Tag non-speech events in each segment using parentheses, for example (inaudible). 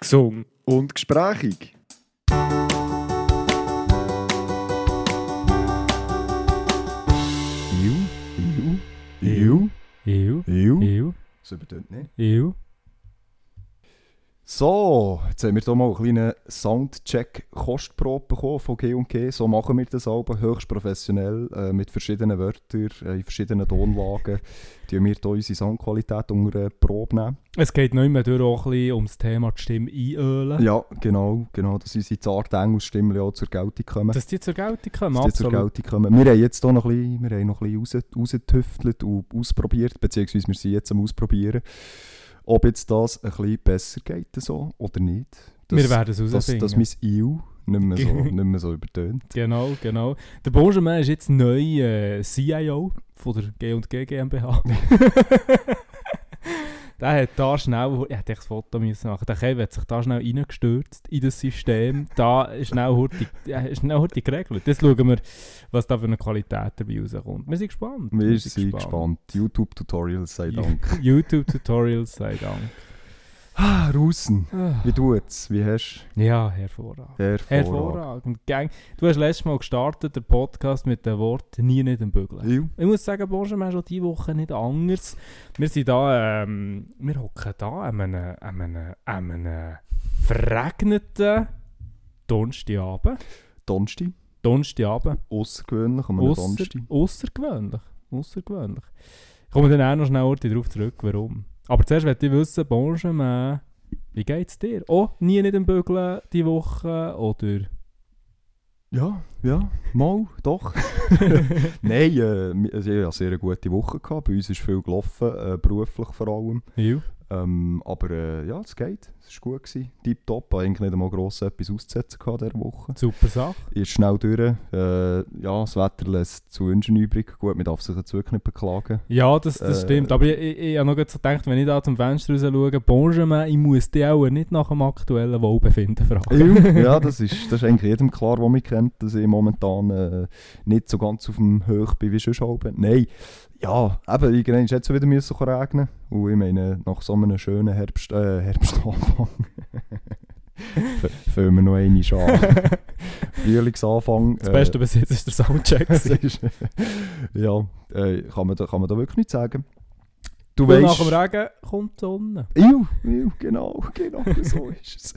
gesungen und gesprächig. Iu, iu, iu, Ew, iu. ew, Das übertönt nicht. ew. So, jetzt haben wir hier mal einen kleinen Soundcheck-Kostprobe bekommen von G&G. So machen wir das aber höchst professionell, äh, mit verschiedenen Wörtern, äh, in verschiedenen Tonlagen. Die wir hier unsere Soundqualität unter äh, Probe nehmen. Es geht noch immer durch auch ein bisschen ums Thema die Stimme einölen. Ja, genau, genau, dass unsere zarte Engelsstimmen auch zur Geltung kommen. Dass die zur Geltung kommen, dass die zur absolut. Geltung kommen. Wir haben jetzt hier noch ein bisschen, wir haben noch ein bisschen raus, rausgetüftelt und ausprobiert, beziehungsweise wir sind jetzt am Ausprobieren, ob jetzt das ein bisschen besser geht so, oder nicht. Dass, Wir werden es dass, herausfinden. dass mein «Iu» nicht mehr so, nicht mehr so übertönt. Genau, genau. Der Benjamin ist jetzt neu äh, CIO von der G&G GmbH. (laughs) (laughs) der hat da schnell, er hätte das Foto müssen machen. Der Kevin hat sich da schnell reingestürzt in das System. Da ist schnell hurtig, schnell hurtig geregelt. Jetzt schauen wir, was da für eine Qualität dabei rauskommt. Wir sind gespannt. Wir sind gespannt. YouTube-Tutorials, sei (laughs) Dank. YouTube-Tutorials, sei Dank. Ah, Russen, Ah. wie tut's? Wie hast Ja, hervorragend. du? Hervorragend. Hervorragend. Gang. Du hast letztes Mal gestartet, den Podcast mit dem Wort «nie nicht im Bügeln». Iu. Ich muss sagen, Benjamin, schon diese Woche nicht anders. Wir sind da, ähm, wir hocken da an einem, an einem, an einem verregneten Donnerstagabend. Donnerstag, Donnerstagabend. außergewöhnlich, am Ausser, Donnerstag. außergewöhnlich. Außergewöhnlich. Ich komme dann auch noch schnell darauf zurück, warum. Aber zuerst möchte ich wissen, Benjamin, wie geht's dir? Oh, nie nicht im Bügeln diese Woche oder... Ja, ja, mal, doch. (laughs) (laughs) Nein, äh, ich hatte eine sehr gute Woche. Gehabt. Bei uns ist viel gelaufen, äh, beruflich vor allem. Ja. Ähm, aber äh, ja, es geht. Es war gut. Gewesen. Tipptopp. Eigentlich nicht einmal gross etwas auszusetzen gehabt dieser Woche. Super Sache. Ist schnell durch. Äh, ja, das Wetter lässt zu wünschen übrig. Gut, man darf sich jetzt wirklich nicht beklagen. Ja, das, das Äh, stimmt. Aber ich, ich, ich habe noch gedacht, wenn ich da zum Fenster raus schaue, Benjamin, ich muss die auch nicht nach dem aktuellen Wohlbefinden fragen. (laughs) ja, das ist, das ist eigentlich jedem klar, der mich kennt, dass ich momentan äh, nicht so ganz auf dem Höch bin wie sonst. Nein, ja, eben, irgendwann ist jetzt wieder müssen regnen. Und ich meine, nach so einem schönen Herbst, äh, (laughs) Herbstanfang (laughs) f- fangen wir noch eine an. (laughs) Frühlingsanfang. Das Beste bis jetzt ist der Soundcheck. ist, ja, äh, kann, man da, kann man da wirklich nicht sagen. Du Und nach weißt. dem Regen kommt die Sonne. Iu, iu, genau, genau, so ist es.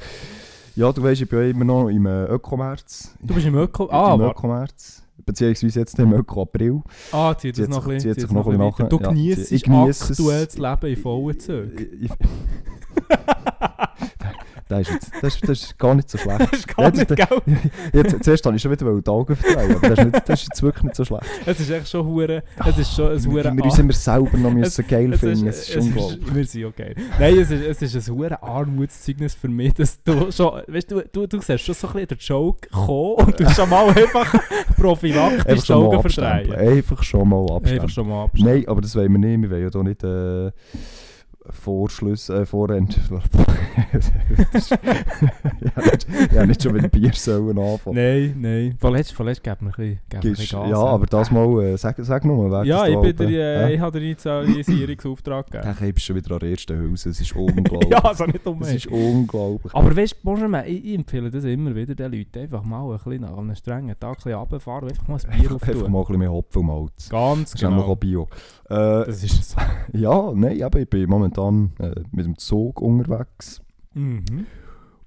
Ja, du weißt, ich bin ja immer noch im äh, Ökomerz. Du bist im Öko... Ah, im Ökomerz. Beziehungsweise jetzt im Öko-April. ah zieht das Zieht noch ein zieht bisschen sich noch ein bisschen. Du Ja, genießt es. aktuell das Leben in vollen Zügen. (laughs) (laughs) Das ist, jetzt, das, das ist gar nicht so schlecht. (laughs) Das ist gar das- nicht, gell? (laughs) Jetzt, zuerst habe ich schon wieder die Augen verdrehen, aber das ist, nicht, das ist jetzt wirklich nicht so schlecht. Es ist echt schon hure... Es ist schon ein hure... Wir uns immer selber noch (laughs) müssen geil Es finden, ist, es ist unglaublich. wir sind okay. Nein, es ist, es ist ein hohes Armutszeugnis für mich, dass du schon, weißt du, du, du siehst schon so ein bisschen den Joke kommen und du schon mal einfach prophylaktisch die Augen abstempeln. verdrehen. Einfach schon mal abstempeln. Einfach schon mal abstellen. Nein, aber das wollen wir nicht. Wir wollen ja hier nicht äh, Vorschluss, äh, (laughs) ist- ja, nicht, ja, nicht schon mit dem Bier sollen anfangen. Nein, nein. Vorletzt, vorletzt geben wir ein bisschen, Gibst- ja, aber das mal, äh, sag, sag nur, wer Ja, das ich, bin der, äh, Ja? ich habe dir jetzt einen Realisierungsauftrag gegeben. Dann kommst du schon wieder an der ersten Hülse, es ist unglaublich. (laughs) Ja, also nicht um das mich. ist unglaublich. Aber weißt du, ich, ich empfehle das immer wieder den Leuten, einfach mal ein bisschen nach einem strengen Tag ein bisschen runterfahren einfach mal ein Bier einfach, mal ein bisschen mehr Hopfen und Malz. Ganz Das ist nämlich genau. auch Bio. Äh, Das ist so. (laughs) ja, nein, eben, ich bin momentan äh, mit dem Zug unterwegs. Mhm.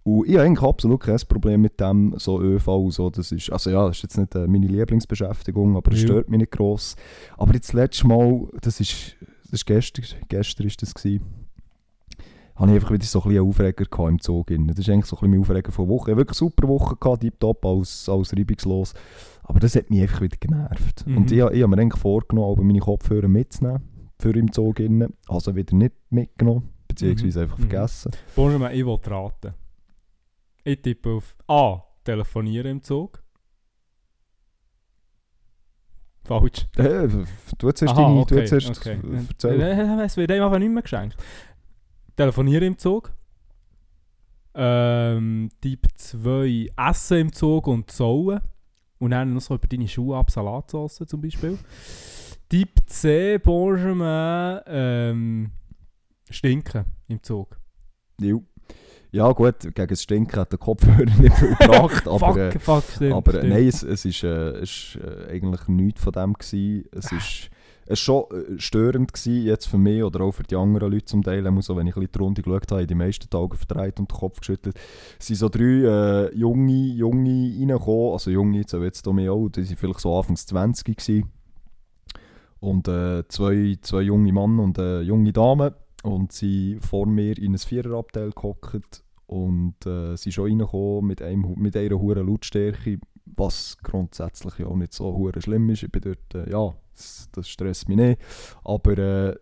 Und ich habe eigentlich absolut kein Problem mit dem, so ÖV so. Das ist, also ja, das ist jetzt nicht äh, meine Lieblingsbeschäftigung, aber es Ja. stört mich nicht gross. Aber jetzt das letzte Mal, das ist, das ist gestern, gestern ist das gewesen, habe ich einfach wieder so ein bisschen einen Aufreger im Zug. drin. Das ist eigentlich so ein bisschen mein Aufreger von Woche. Ich habe wirklich eine super Woche gehabt, tiptop, alles, alles reibungslos. Aber das hat mich einfach wieder genervt. Mhm. Und ich, ich habe mir eigentlich vorgenommen, meine Kopfhörer mitzunehmen für im Zug. Drin. Also wieder nicht mitgenommen, beziehungsweise Mhm. einfach Mhm. vergessen. Benjamin, ich will raten. Ich tippe auf A. Telefonieren im Zug. Falsch. Äh, du hast Aha, deine, okay, du hast okay. erzählt. Äh, Es wird einem einfach nicht mehr geschenkt. Telefonieren im Zug. Ähm, Typ 2 Essen im Zug und Zollen. Und dann noch so über deine Schuhe ab Salatsauce zum Beispiel. Typ C, Benjamin, ähm, Stinken im Zug. Ja. Ja gut, gegen das Stinken hat der Kopfhörer (laughs) nicht viel gebracht, aber, fuck, äh, fuck, stimmt, aber stimmt. nein, es, es ist, äh, es ist äh, eigentlich nichts von dem gewesen. Es ist, es ist schon äh, störend gewesen, jetzt für mich oder auch für die anderen Leute zum Teil. Also, wenn ich ein bisschen die Runde geschaut habe, die meisten Augen verdreht und den Kopf geschüttelt. Es sind so drei äh, junge, junge reingekommen, also junge, jetzt, jetzt auch, die sind vielleicht so Anfangs 20 gewesen. Und äh, zwei, zwei junge Männer und eine junge Dame. Und sie vor mir in ein Viererabteil gehockt und äh, sie schon reingekommen mit, einem, mit einer hohen Lautstärke, was grundsätzlich ja auch nicht so schlimm ist. Ich bin dort, äh, ja, das, das stresst mich nicht. Aber äh,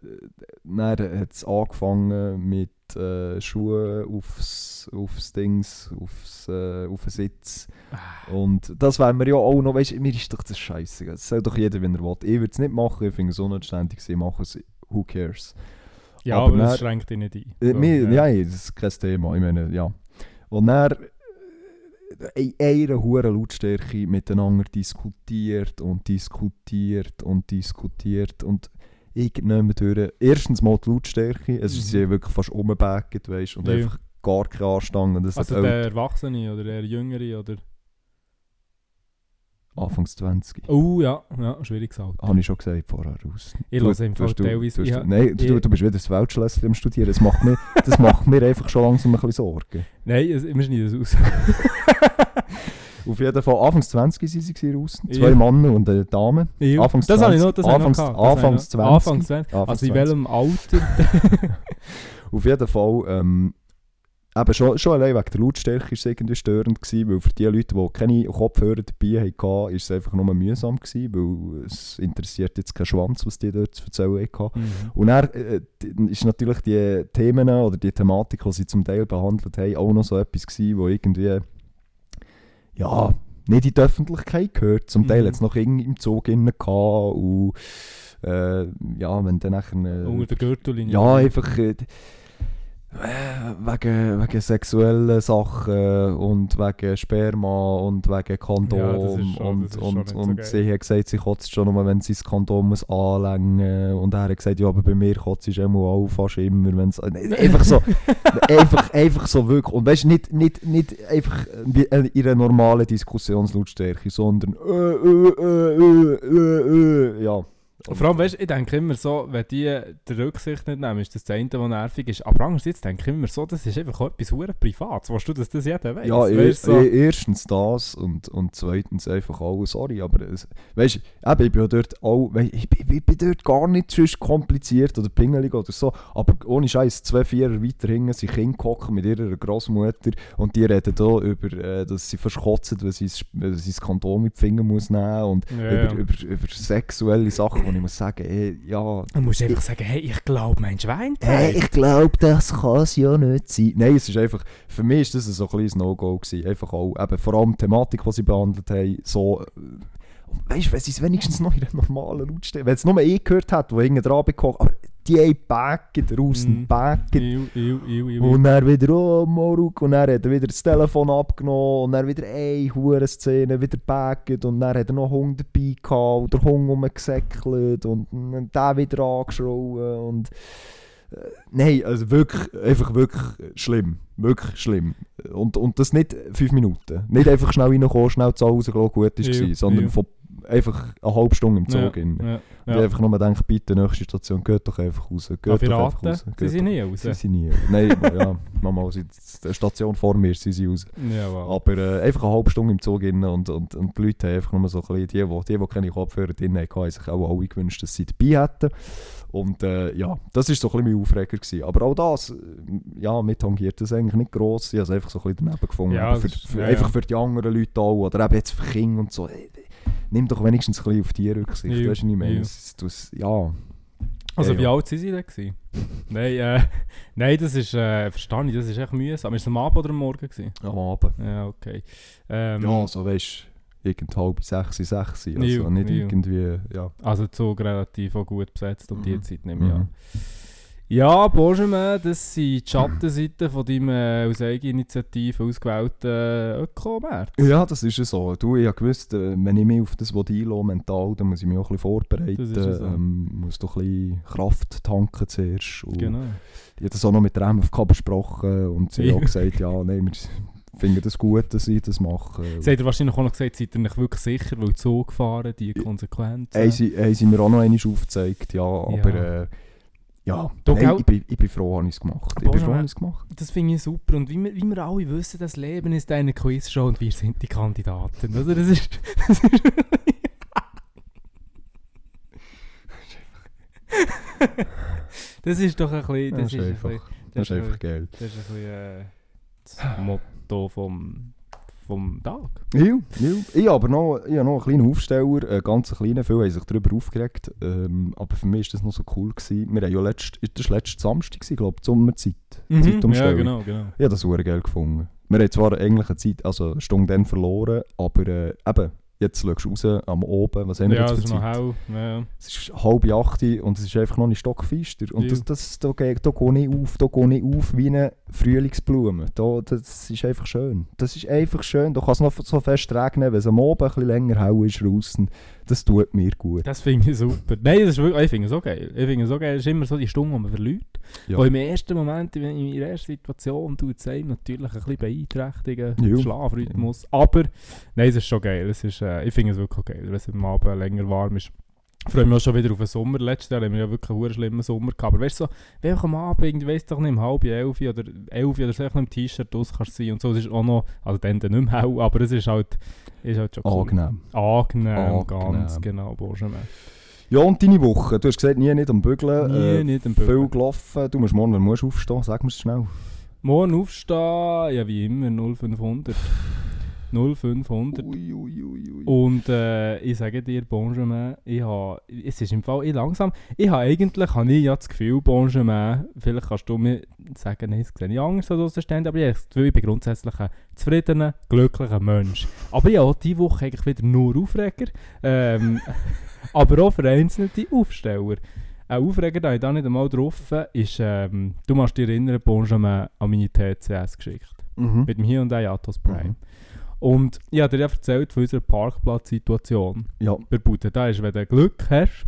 dann hat es angefangen mit äh, Schuhen aufs, aufs Dings, aufs, äh, auf den Sitz. Und das wäre mir ja auch noch, weißt du, mir ist doch das scheiße. Das soll doch jeder, wenn er will. Ich würde es nicht machen, ich finde es unanständig, sie machen es, who cares. ja, aber aber, das dann- schränkt dich nicht ein. Äh, So, mir, ja. das ist kein Thema. Ich meine, ja. Und dann äh, in einer hohen Lautstärke miteinander diskutiert und diskutiert und diskutiert und irgendjemand durch. Erstens mal die Lautstärke, es ist Mhm. wirklich fast umgebackt, weißt und Ja. einfach gar keine Anstand. Und das Also der Erwachsene oder der Jüngere oder... Anfangs 20. Oh ja, ja, schwierig gesagt. Habe ich schon gesagt vorher aus. Ich Du- höre im du Fall du- teilweise... du ha- Nein, du, du bist wieder das Weltschlösschen am Studieren. Das macht, mir, das macht mir einfach schon langsam ein bisschen Sorgen. (laughs) Nein, es- wir schneiden das aus. (laughs) Auf jeden Fall, Anfangs 20 sind sie raus. Zwei Ja. Männer und eine Dame. Ja, Anfangs das habe ich 20, noch, das habe ich noch Anfangs- gehabt. Das Anfangs. 20. Anfangs 20. Anfangs Also in 20. welchem Alter? (laughs) Auf jeden Fall, ähm, eben schon, schon allein wegen der Lautstärke war es irgendwie störend, gewesen, weil für die Leute, die keine Kopfhörer dabei hatten, war es einfach nur mühsam, gewesen, weil es interessiert jetzt keinen Schwanz, was die dort zu erzählen hatten. Mhm. Und dann äh, ist natürlich die Themen oder die Thematik, die sie zum Teil behandelt haben, auch noch so etwas gewesen, wo irgendwie ja, nicht in die Öffentlichkeit gehört. Zum Teil Mhm. hat es noch irgendwie im Zug innen gehabt und äh, ja, wenn dann nachher... Äh, Unter der Gürtellinie. ja, einfach äh, wegen, wegen sexuellen Sachen und wegen Sperma und wegen Kondom. Ja, schon- und und, so und sie hat gesagt, sie kotzt schon nur, wenn sie das Kondom muss anlängen Und er hat gesagt, ja, aber bei mir kotzt es immer auch fast immer. Wenn's, äh, (laughs) einfach so, einfach, einfach so wirklich. Und weißt du, nicht, nicht, nicht einfach in einer normalen Diskussionslautstärke, sondern äh, äh, äh, äh, äh, äh, ja. Und vor allem, weißt, ich denke immer so, wenn die die Rücksicht nicht nehmen, ist das das eine, was nervig ist. Aber andererseits denke ich immer so, das ist einfach etwas hure Privates. Weißt du, dass das jeder weiß? Ja, e weißt, so, e erstens das und, und zweitens einfach auch, sorry, aber es, weißt eben, ich bin dort auch, wei- ich, bin- ich bin dort gar nicht sonst kompliziert oder pingelig oder so, aber ohne Scheiß, zwei Vierer weiter hinten sind Kinder mit ihrer Großmutter und die reden da über, äh, dass sie verschkotzen, wenn sie, das- wenn sie das Kondom in die Finger muss nehmen und Ja, über, ja. über, über sexuelle Sachen, ich muss sagen, ey, ja... Du musst einfach sagen, hey, ich glaube, mein Schwein Hey, ich glaube, das kann es ja nicht sein. Nein, es ist einfach, für mich ist das so ein kleines No-Go gewesen. Einfach auch, eben, vor allem die Thematik, die sie behandelt haben, so... äh, Weißt du, wenn sie es wenigstens noch in einer normalen Lautstärke... Wenn es nur ich gehört hat, der hinten dran bekommen aber die. Iu, iu, iu, iu. Und dann wieder, oh, Moruk, und dann hat er wieder das Telefon abgenommen und dann wieder eine hure Szene, wieder backet und dann hat er noch Hund dabei gehabt und der Hund rumgesäckelt und den wieder angeschrien und nein, also wirklich, einfach wirklich schlimm, wirklich schlimm. Und, und das nicht fünf Minuten, nicht einfach schnell reinkommen, schnell zu Hause gut ist Ja, gewesen, sondern ja. von einfach eine halbe Stunde im Zug. ja, in. ja, Und ja. ich einfach nur denke, bitte, nächste Station, geht doch einfach raus. Geht ich doch einfach raus. Sie sind nie raus. Sie sind nie. Nein, (laughs) ja, Mama, sie, die Station vor mir sind sie raus. Ja, wow. Aber äh, einfach eine halbe Stunde im Zug innen und, und, und die Leute haben einfach nur so ein bisschen, die, die, die, die keine Kopfhörer drin hatten, haben sich auch alle gewünscht, dass sie dabei hätten. Und äh, ja, das war so ein bisschen mein Aufreger. Gewesen. Aber auch das, äh, ja, mit tangiert das eigentlich nicht gross. Ich habe es einfach so ein bisschen daneben gefunden. Ja, Aber für, für, ja, einfach für die anderen Leute auch. Oder eben jetzt für Kinder und so. Äh, Nimm doch wenigstens ein bisschen auf die Rücksicht. Ja, Weißt du, was ich meine? ja. Es- das- Ja, Also Ja, wie ja. alt sind sie denn gewesen? (laughs) nein, äh, nein, das ist, äh, verstehe ich, das ist echt mühsam. Ist es am Abend oder am Morgen gewesen? am Abend. Ja, okay. Ähm, Ja, so weißt du, irgend halb sechs, sechs. Also nicht irgendwie, ja. Also Zug relativ auch gut besetzt um die Mhm. Zeit, nehme ich Mhm. an. Ja, Benjamin, das sind die Schattenseiten von deinem äh, aus Eigeninitiative ausgewählten äh, Öko-März. Ja, das ist ja so. Du, ich habe gewusst, äh, wenn ich mich auf das einlasse, mental, dann muss ich mich auch ein bisschen vorbereiten. Das ist ja so. ähm, muss doch ein bisschen Kraft tanken zuerst. Und Genau. Ich habe das auch noch mit der MFK besprochen und sie Ja. hat auch (laughs) gesagt, ja, nein, wir finden das gut, dass ich das mache. Sie hat ihr wahrscheinlich auch noch gesagt, seid ihr nicht wirklich sicher, weil Zug fahren, die Konsequenzen. haben sie, haben sie mir auch noch einmal aufgezeigt, ja, aber äh, ja, Du, nein, ich, bin, ich bin froh, habe ich es gemacht. Ich bin froh, ich gemacht. Das finde ich super. Und wie wir, wie wir alle wissen, das Leben ist eine Quizshow und wir sind die Kandidaten. Also das ist... Das ist Das ist doch ein bisschen... Das, Das ist ist ein einfach, bisschen, das ist ein einfach bisschen- geil. das ist ein bisschen äh, das Motto vom, vom Tag. Ja, ja. Ich habe aber noch, ich habe noch einen kleinen Aufsteller, einen ganz kleinen, viele haben sich darüber aufgeregt, ähm, aber für mich war das noch so cool. Gewesen. Wir haben ja letzt, das war letzten Samstag, glaube ich, Sommerzeit. ja, Zeitumstellung. genau, genau. Ich habe das super geil gefunden. Wir haben zwar eigentlich eine Zeit, also eine Stunde dann verloren, aber äh, eben, jetzt schaust du raus, am Oben, was haben wir Ja, jetzt für Zeit? hell. Ja. Es ist halb acht und es ist einfach noch nicht stockfeister. Und Ja. das, das, da, da gehe ich auf, da gehe ich auf wie eine Frühlingsblume. Da, das ist einfach schön. Das ist einfach schön. Da kann es noch so fest regnen, wenn es am Abend ein bisschen länger hell ist draussen. Das tut mir gut. Das finde ich super. Nein, das ist wirklich, ich finde es so geil. Ich finde es so geil. Es ist immer so die Stunde, die man verliert. Ja. Im ersten Moment, in in der ersten Situation, tut es einem natürlich ein bisschen beeinträchtigen, Ja. Schlafrhythmus. Aber, nein, es ist schon geil. Es ist, äh, ich finde es wirklich geil, wenn es am Abend länger warm ist. Ich freue mich auch schon wieder auf den Sommer. Letztes Jahr haben wir ja wirklich einen schlimmen Sommer gehabt. Aber weißt du, so, wenn du am Abend, ich weiss doch nicht, um halb elf oder elf oder so, im T-Shirt raus kannst sein und so, es ist auch noch, also dann, nicht mehr hell, aber es ist halt, ist halt schon cool. Angenehm. Angenehm, Angenehm. ganz genau, Benjamin. Ja, und deine Woche? Du hast gesagt, nie nicht am Bügeln. Nie nicht am Bügeln. Viel gelaufen. Du musst morgen, musst du aufstehen? Sag mir es schnell. Morgen aufstehen, ja wie immer, 0500. 0500. Ui, ui, ui. Und äh, ich sage dir, Benjamin, ich habe, es ist im Fall ich langsam, ich habe eigentlich, habe ich ja das Gefühl, Benjamin, vielleicht kannst du mir sagen, nein, das sehe ich anders als Außenstehender, aber ich habe das Gefühl, ich bin grundsätzlich ein zufriedener, glücklicher Mensch. Aber auch diese Woche eigentlich wieder nur Aufreger, ähm, (laughs) aber auch vereinzelte Aufsteller. Ein Aufreger, den ich da nicht einmal drauf ist, ähm, du musst dich erinnern, Benjamin, an meine TCS geschickt. Mhm. Mit dem Hyundai Atos Prime. Mhm. Und ich habe dir ja erzählt von unserer Parkplatzsituation Ja, bei Bude. Da ist, wenn du Glück hast,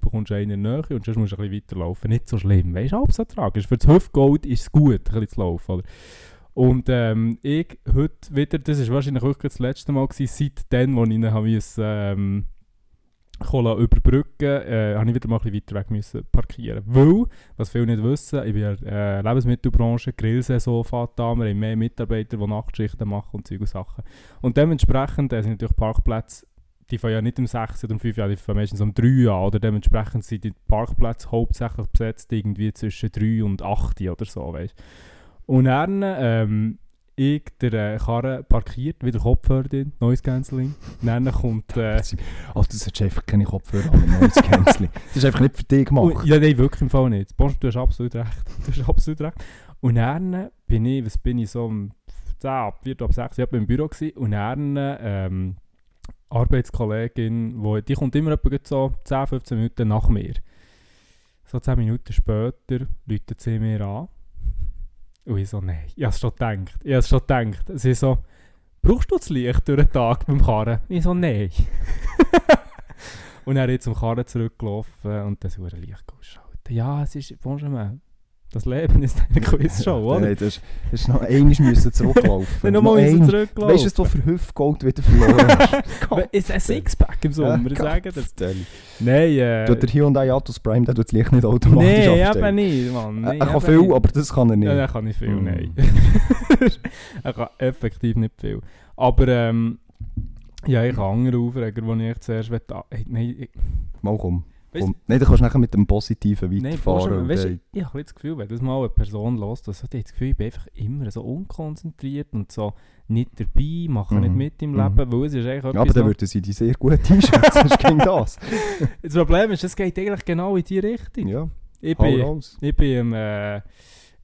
bekommst du einen Nähe und sonst musst du ein bisschen weiterlaufen. Nicht so schlimm, weißt du, halb so tragisch. Für das Hüftgold ist es gut, ein bisschen zu laufen. Oder? Und ähm, ich heute wieder, das war wahrscheinlich wirklich das letzte Mal, gewesen, seitdem, als ich ihn habe ähm, können überbrücken äh, habe ich wieder mal ein bisschen weiter weg müssen parkieren. Weil, was viele nicht wissen, ich bin in der äh, Lebensmittelbranche, Grillsaison fährt an, wir haben mehr Mitarbeiter, die Nachtschichten machen und solche Sachen. Und dementsprechend äh, sind natürlich Parkplätze, die fangen ja nicht um 6 oder um 5 Uhr, die fangen meistens um 3 an. Oder dementsprechend sind die Parkplätze hauptsächlich besetzt irgendwie zwischen 3 und 8 oder so, weißt Und dann, ähm, ich der äh, Karre parkiert, wieder Kopfhörer drin, Noise Cancelling. Dann kommt... Äh, (laughs) also das du einfach keine Kopfhörer an, neues Canceling. (laughs) Das ist einfach nicht für dich gemacht. Und, ja, nein, wirklich im Fall nicht. Bonsch, du hast absolut recht. (laughs) Du hast absolut recht. Und dann bin ich, was bin ich, so um 10, ab 4, ab 6, ich war im Büro gewesen, und dann ähm, Arbeitskollegin, wo, die kommt immer etwa so 10, 15 Minuten nach mir. So 10 Minuten später läutet sie mir an. Und ich so, nein, ich habe es schon gedacht. Ich habe es schon gedacht. Sie so, brauchst du das Licht durch den Tag beim Karren? Ich so, nein. (laughs) und dann ist zum Karren zurückgelaufen und so ein Licht ausschalten. Ja, es ist, Benjamin, das Leben ist eine Quizshow, oder? Nein, das ist noch einmal müssen zurücklaufen. (laughs) Dann nochmal müssen zurücklaufen. Weißt du, was du für Hüftgold wieder verloren (laughs) hast? (laughs) Ist ein Sixpack im Sommer, Ja, sagen das. Nein, äh... Tut der Hyundai Atos Prime, der tut das Licht nicht automatisch Nein, eben nicht, Mann. Er Nein, er kann viel, nicht. aber das kann er nicht. Ja, er kann nicht viel, Mm. nein. er kann effektiv nicht viel. Aber ähm, ja, ich habe andere Aufreger, die ich zuerst will, ah, nein, ich, Mal komm. Weißt-. Nein, dann kannst du nachher mit dem Positiven nein, weiterfahren. Und weißt, du, dann- ich habe ein das Gefühl, wenn das mal eine Person hört, also, die das Gefühl, ich bin einfach immer so unkonzentriert und so nicht dabei, mache nicht Mhm. mit im Mhm. Leben, weil es ist eigentlich ja, aber dann würden sie dich sehr gut (laughs) einschätzen. Das ging das. (laughs) Das Problem ist, es geht eigentlich genau in die Richtung. Ja, Ich bin, raus. ich bin äh,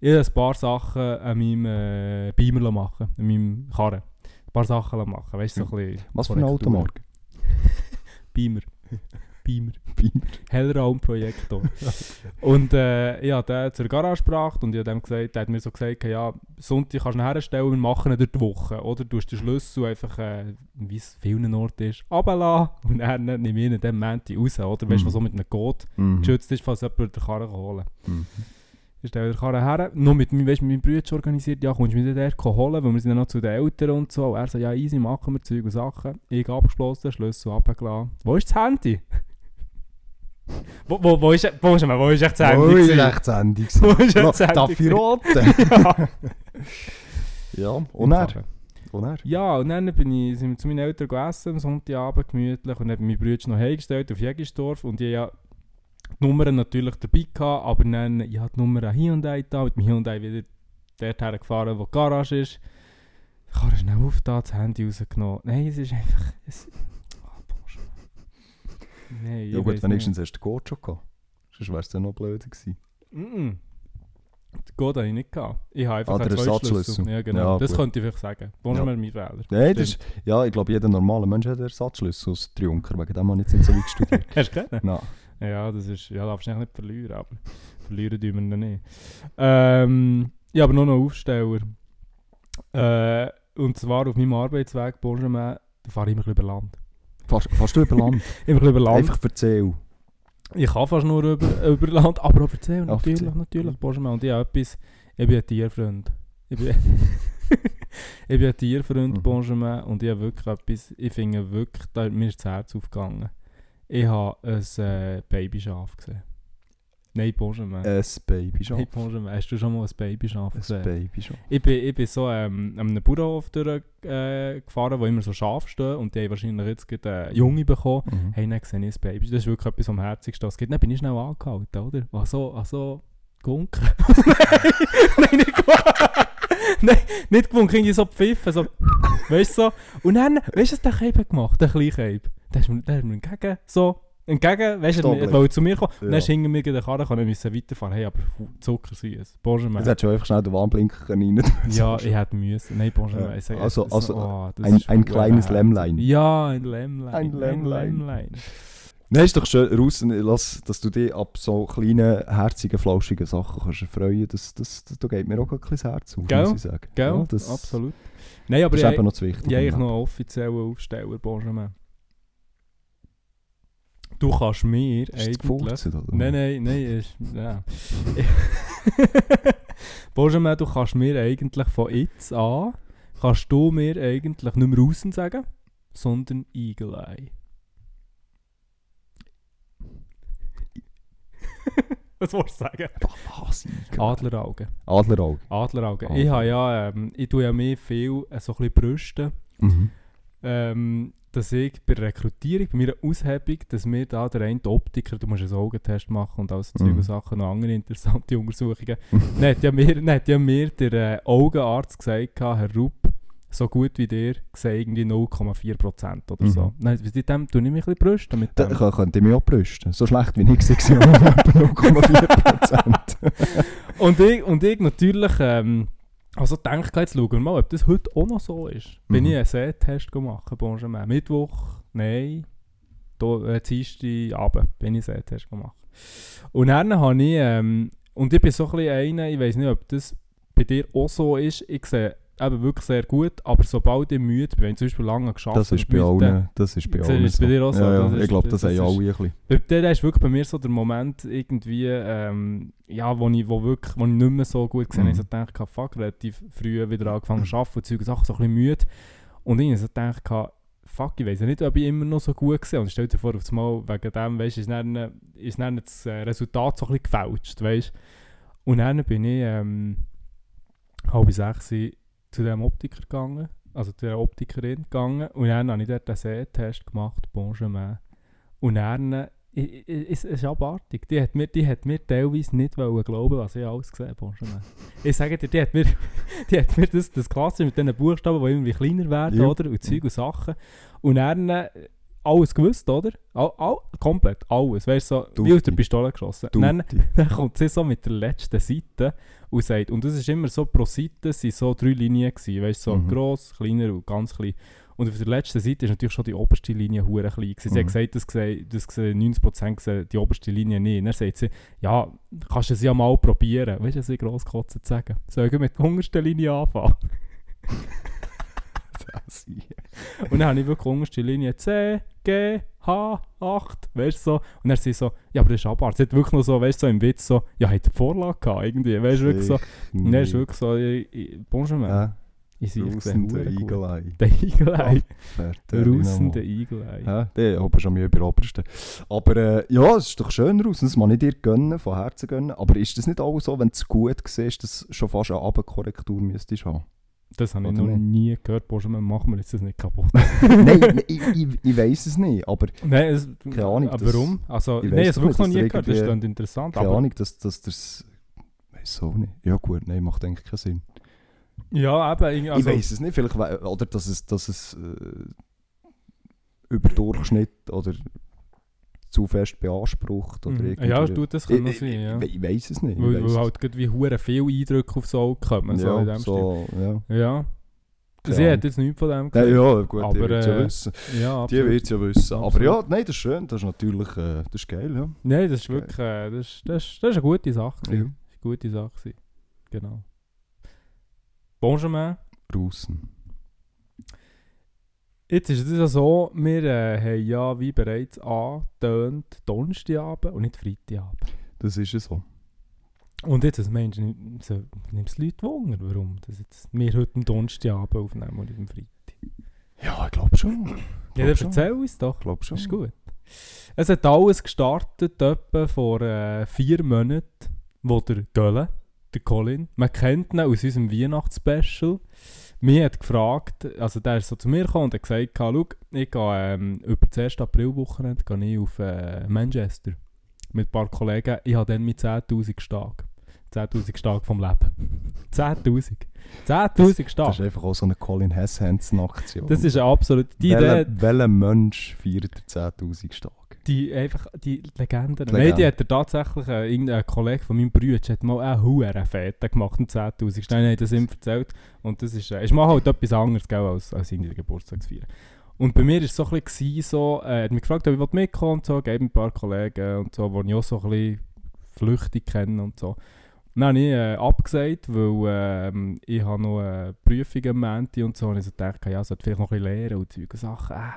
ich habe ein paar Sachen an meinem äh, Beamer machen, an meinem Karren. Ein paar Sachen machen, weißt du, so ein bisschen Was für Korrektur. Automarke? (laughs) Beamer. Beamer. (laughs) Beamer. Hellraumprojektor. (laughs) Und äh, ich habe den zur Garage gebracht und ich dem gesagt, der hat mir so gesagt, ja, Sonntag kannst du ihn herstellen, wir machen ihn durch die Woche. Oder du hast den Schlüssel einfach, äh, wie es vielen Orten ist, runterlassen und dann nehme ich ihn dann Montag raus. Oder weißt du, Mhm. was so mit einem Code Mhm. geschützt ist, falls jemand den Karren holen. Mhm. Ich stelle den Karren her, nur mit, meinem- weisst, mit meinem Bruder organisiert, ja, kommst du mich dort holen, weil wir sind ja noch zu den Eltern und so. Und er so, ja, easy, machen wir Zeug und Sachen. Ich abgeschlossen, Schlüssel runtergelassen. Wo ist das Handy? Wo, wo, wo, ist, wo, ist, wo ist echt Handy? Oh, ist echt Handy. Wo ist echt gewesen? raten? (laughs) ja. ja, und er? Und? Ja, und dann bin ich, sind wir zu meinen Eltern gegessen, am Sonntagabend gemütlich. Und dann haben mein Bruder noch heimgestellt auf Jägersdorf. Und ich hatte die Nummern natürlich dabei, gehabt, aber dann, ich hatte die Nummer an Hyundai da, mit dem Hyundai wieder dorthin gefahren, wo die Garage ist. Ich habe schnell aufgetan, das Handy rausgenommen. Nein, es ist einfach... Es. Nein, Ja ich gut, wenigstens hast du den Code schon gehabt. Sonst wäre es dann noch blöder gewesen. nicht. Mm -mm. Den Code hatte ich nicht. Gehabt. Ich habe einfach Ah, einen. Ersatzschlüssel. Ja, genau. Ja, das gut. könnte ich vielleicht sagen. Bonjour, Ja. mein Fehler. Nein, das ist, ja, ich glaube, jeder normale Mensch hat einen Ersatzschlüssel aus Triunker. Wegen dem habe ich jetzt nicht so weit studiert. (laughs) Hast du keinen? Nein. Ja, das ist, ja, darfst du nicht verlieren, aber verlieren tun wir dann nicht. Ähm, ja, aber noch einen Aufsteller. Äh, und zwar auf meinem Arbeitsweg, Bonjamin, da fahre ich immer über Land. Fast, fast über Land. Immer ein bisschen über Land. Einfach erzähl. Ich kann fast nur über, über Land, aber auch natürlich, erzähl. natürlich, Bonjamin. Und ich habe etwas, ich bin ein Tierfreund. Ich bin, (laughs) ich bin ein Tierfreund, Mhm. Bonjamin, und ich habe wirklich etwas, ich finde wirklich, da mir ist das Herz aufgegangen. Ich habe ein äh, Babyschaf gesehen. Nein, Bonjamin. Ein Babyschaf. Hey, Bonjour, hast du schon mal ein Babyschaf Ein gesehen? Babyschaf. Ich bin, ich bin so ähm, an einem Bauernhof durchgefahren, äh, gefahren, wo immer so Schafe stehen und die haben wahrscheinlich jetzt gerade äh, Junge bekommen. Mhm. Hey, dann sehe ich ein Baby. Das ist wirklich etwas am Herzigsten, was es gibt. Dann bin ich schnell angehalten, oder? Ach so, ach so, gewunken. nein, (laughs) nein, nicht gewunken. (laughs) nein, nicht gewunken, irgendwie so pfiffen, so, weißt du so. Und dann, weißt du, was der Keib gemacht, der kleine Keib? Der ist mir, der ist mir entgegen, so, entgegen, weißt du, er wollte zu mir kommen. Und Ja. dann ist hinter mir der Karre, kann ich müssen weiterfahren. Hey, aber fu- Zuckersüß. Bonjour, Jetzt hättest du einfach schnell den Warnblinker rein. (laughs) Ja, ich hätte müssen. Nein, Bonjour, Ja. ich Also- es- also oh, das ein- ein kleines. Lämmlein. Ja, ein Lämmlein. Ein Lämmlein. Lämmlein. Nein, ist doch schön raus, lass, dass du dich ab so kleinen, herzigen, flauschigen Sachen kannst erfreuen das, das, das, da geht mir auch ein bisschen das Herz auf, Gell? muss ich sagen. Gell? Ja, das, Absolut. Nein, aber Das ich, ist eben noch zu wichtig. ich habe im eigentlich noch einen offiziellen Aufsteller, Bonjour. Du kannst mir Ist eigentlich... gefurzt, oder? Nein, nein, nein, ist... Ja. (laughs) Bonjour, du kannst mir eigentlich von jetzt an, kannst du mir eigentlich nicht mehr Russen sagen, sondern Eagle Eye. (laughs) Was wolltest du sagen? Was? Adleraugen. Adlerauge. Adleraugen. Adler. Ich habe ja, ähm, ich tue ja mehr viel äh, so ein bisschen brüsten, Mhm. ähm, dass ich bei der Rekrutierung, bei meiner Aushebung, dass mir da der eine Optiker, du musst einen Augentest machen und all so Mhm. Sachen, noch andere interessante (laughs) Untersuchungen. dann hat ja mir, hat ja mir der äh, Augenarzt gesagt, Herr Rupp, so gut wie dir, sehe irgendwie 0,4% oder so. Mhm. Nein, mit dem tue ich mich ein bisschen brüsten. Mit Da dem. kann- könnte ich mich auch brüsten. So schlecht wie ich war, (laughs) aber etwa 0,4%. (laughs) Und ich, und ich natürlich, ähm, also denke, jetzt schauen wir mal, ob das heute auch noch so ist. Bin Mhm. ich einen Sehtest gemacht, Benjamin. Mittwoch, nein, do, äh, Dienstag Abend bin ich einen Sehtest gemacht. Und dann habe ich, ähm, und ich bin so ein bisschen einer, ich weiß nicht, ob das bei dir auch so ist, ich sehe eben wirklich sehr gut, aber sobald ich müde bin, wenn ich zum Beispiel lange geschafft Das ist bei müde- allen. Das ist bei Das allen ist bei dir auch so, Ja, ja. das ist- ich glaube, das, das haben alle ein bisschen. Bei der ist wirklich bei mir so der Moment irgendwie, ähm, ja, wo ich, wo wirklich, wo ich nicht mehr so gut gesehen habe. Mhm. Ich so gedacht, habe, fuck, relativ früh wieder angefangen zu arbeiten Zeug Sachen, so ein bisschen müde. Und ich so gedacht, habe, fuck, ich weiß ja nicht, ob ich immer noch so gut gesehen Und stell dir vor, auf das Mal, wegen dem, weißt, ist dann, ist dann das äh, Resultat so ein bisschen gefälscht, weißt. Und dann bin ich, ähm, halb sechs zu dem Optiker gegangen, also zu der Optikerin gegangen. Und dann habe ich dort einen Sehtest gemacht, Bonjour. Und dann, es ist abartig. Die hat, mir, die hat mir teilweise nicht wollen glauben, was ich alles gesehen habe. Bonjour. (laughs) Ich sage dir, die hat mir, (laughs) die hat mir das, das Klasse mit diesen Buchstaben, die irgendwie kleiner werden, oder? Und Zeug und Sachen. Und dann alles gewusst, oder? All, all, komplett, alles. Weißt du, so, wie aus der. Pistole geschossen. Du, Dann, (laughs) dann kommt sie so mit der letzten Seite und sagt, und das ist immer so, pro Seite sind so drei Linien gewesen, weißt du, so Mhm. gross, kleiner und ganz klein. Und auf der letzten Seite ist natürlich schon die oberste Linie hure klein. Sie hat Mhm. gesagt, das gesehen, das gesehen 90% sehen die oberste Linie nicht. Und dann sagt sie, ja, kannst du es ja mal probieren. Weißt du, was ich gross kotzen zu sagen? Soll ich mit der untersten Linie anfangen? (laughs) Und dann habe ich wirklich unterste Linie C, G, H, 8, weißt du so. Und dann sie so, ja, aber das ist Abart. Sie hat wirklich noch so, weißt du, so im Witz so, ja, hat Vorlage gehabt, irgendwie, weißt du, wirklich so. Und dann ist wirklich so, Bonjour, Ja, ich sehe, hure gut. Igelei. Der Igelei. Fertig, Der. Igelei. Ja, der oben schon mal über Obersten. Aber äh, ja, es ist doch schön raus. Das kann ich dir gönnen, von Herzen gönnen. Aber ist das nicht auch so, wenn du es gut siehst, dass du schon fast eine Abendkorrektur müsstest haben? Das habe ich noch nicht? nie gehört. Bonjour, machen wir jetzt das nicht kaputt. (laughs) nein, (laughs) ich, ich, ich weiß es nicht. Aber Nein, es, Keine Ahnung, Aber das- warum? Also, ich nein, es wirklich noch nie gehört. Das ist dann interessant. keine Ahnung, dass, dass das. Weiß auch nicht. Ja, gut, nein, macht eigentlich keinen Sinn. ja, eben. Also, ich weiß es nicht. Vielleicht, oder dass es, dass es äh, über Durchschnitt oder zu fest beansprucht. Oder Mhm. Ja, du, das kann ich, sein, ja. Ich, ich weiß es nicht. ich Weil, weil es halt gerade wie hure viele Eindrücke aufs Auge kommen. So in ja, dem so, ja. Stil. Ja. Sie Ahnung. hat jetzt nichts von dem Ja, gesagt. ja, gut, Aber, die wird ja äh, wissen. Ja, Die wird ja wissen. Aber Absolut. ja, nein, das ist schön. Das ist natürlich äh, das ist geil, ja. Nein, das ist Geil. wirklich äh, das ist, das ist, das ist eine gute Sache. Ja. gewesen. Das ist eine gute Sache. gewesen. Genau. Bonjour. Draussen. Jetzt ist es ja so, wir äh, haben ja wie bereits angetönt Donnerstagabend und nicht Freitagabend. Das ist ja so. Und jetzt als Mensch nimmt es Leute Wunder, warum das jetzt wir heute am Donnerstagabend aufnehmen und nicht am Freitag. Ja, ich glaube schon. Ja, dann erzähl uns doch. Ich glaube schon. Ist gut. Es hat alles gestartet etwa vor äh, vier Monaten, wo der Gölle, der Colin, man kennt ihn aus unserem Weihnachtsspecial, mich hat gefragt, also der ist so zu mir gekommen und hat gesagt, schau, ich gehe ähm, über das 1. Aprilwochenende gehe ich auf äh, Manchester mit ein paar Kollegen. Ich habe dann mit 10'000 Stag. 10'000 Stag vom Leben. (laughs) 10'000. 10'000 Stag. Das ist einfach auch so eine Colin Hess-Hansen-Aktion. Das ist eine absolute... Die Idee, welcher, Mensch feiert der 10'000 Stag? Die, einfach, die Legenden. Die Nein, die Legende. hat er tatsächlich, äh, irgendein Kollege von meinem Bruder hat mal eine hohe Fete gemacht, um 10'000. Nein, hat das ihm erzählt. Und das ist, äh, ist mal halt etwas anderes, gell, als, als irgendwie Geburtstagsfeier. Und bei mir war es so ein bisschen so, äh, er hat mich gefragt, ob ich mitkommen und so, gebe ein paar Kollegen und so, die ich auch so ein bisschen flüchtig kenne und so. Dann habe ich äh, abgesagt, weil ähm, ich habe noch eine Prüfung am Montag und so. Und ich so dachte, ja, ich sollte vielleicht noch ein bisschen lernen und solche Sachen. Äh.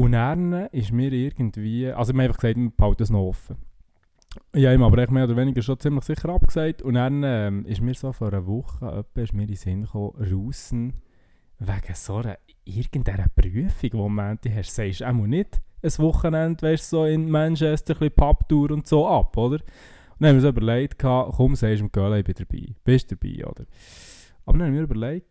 Und dann ist mir irgendwie, also wir haben einfach gesagt, wir behalten das noch offen. Ich habe ihm aber mehr oder weniger schon ziemlich sicher abgesagt. Und dann ähm, ist mir so vor einer Woche etwa, ist mir in den Sinn gekommen, draussen, wegen so einer, irgendeiner Prüfung, die am Montag hast, sagst du auch nicht ein Wochenende, weißt so in Manchester, ein bisschen Pubtour und so ab, oder? Und dann haben wir uns überlegt, komm, sagst du dem ich bin dabei. Bist dabei, oder? Aber dann haben wir überlegt,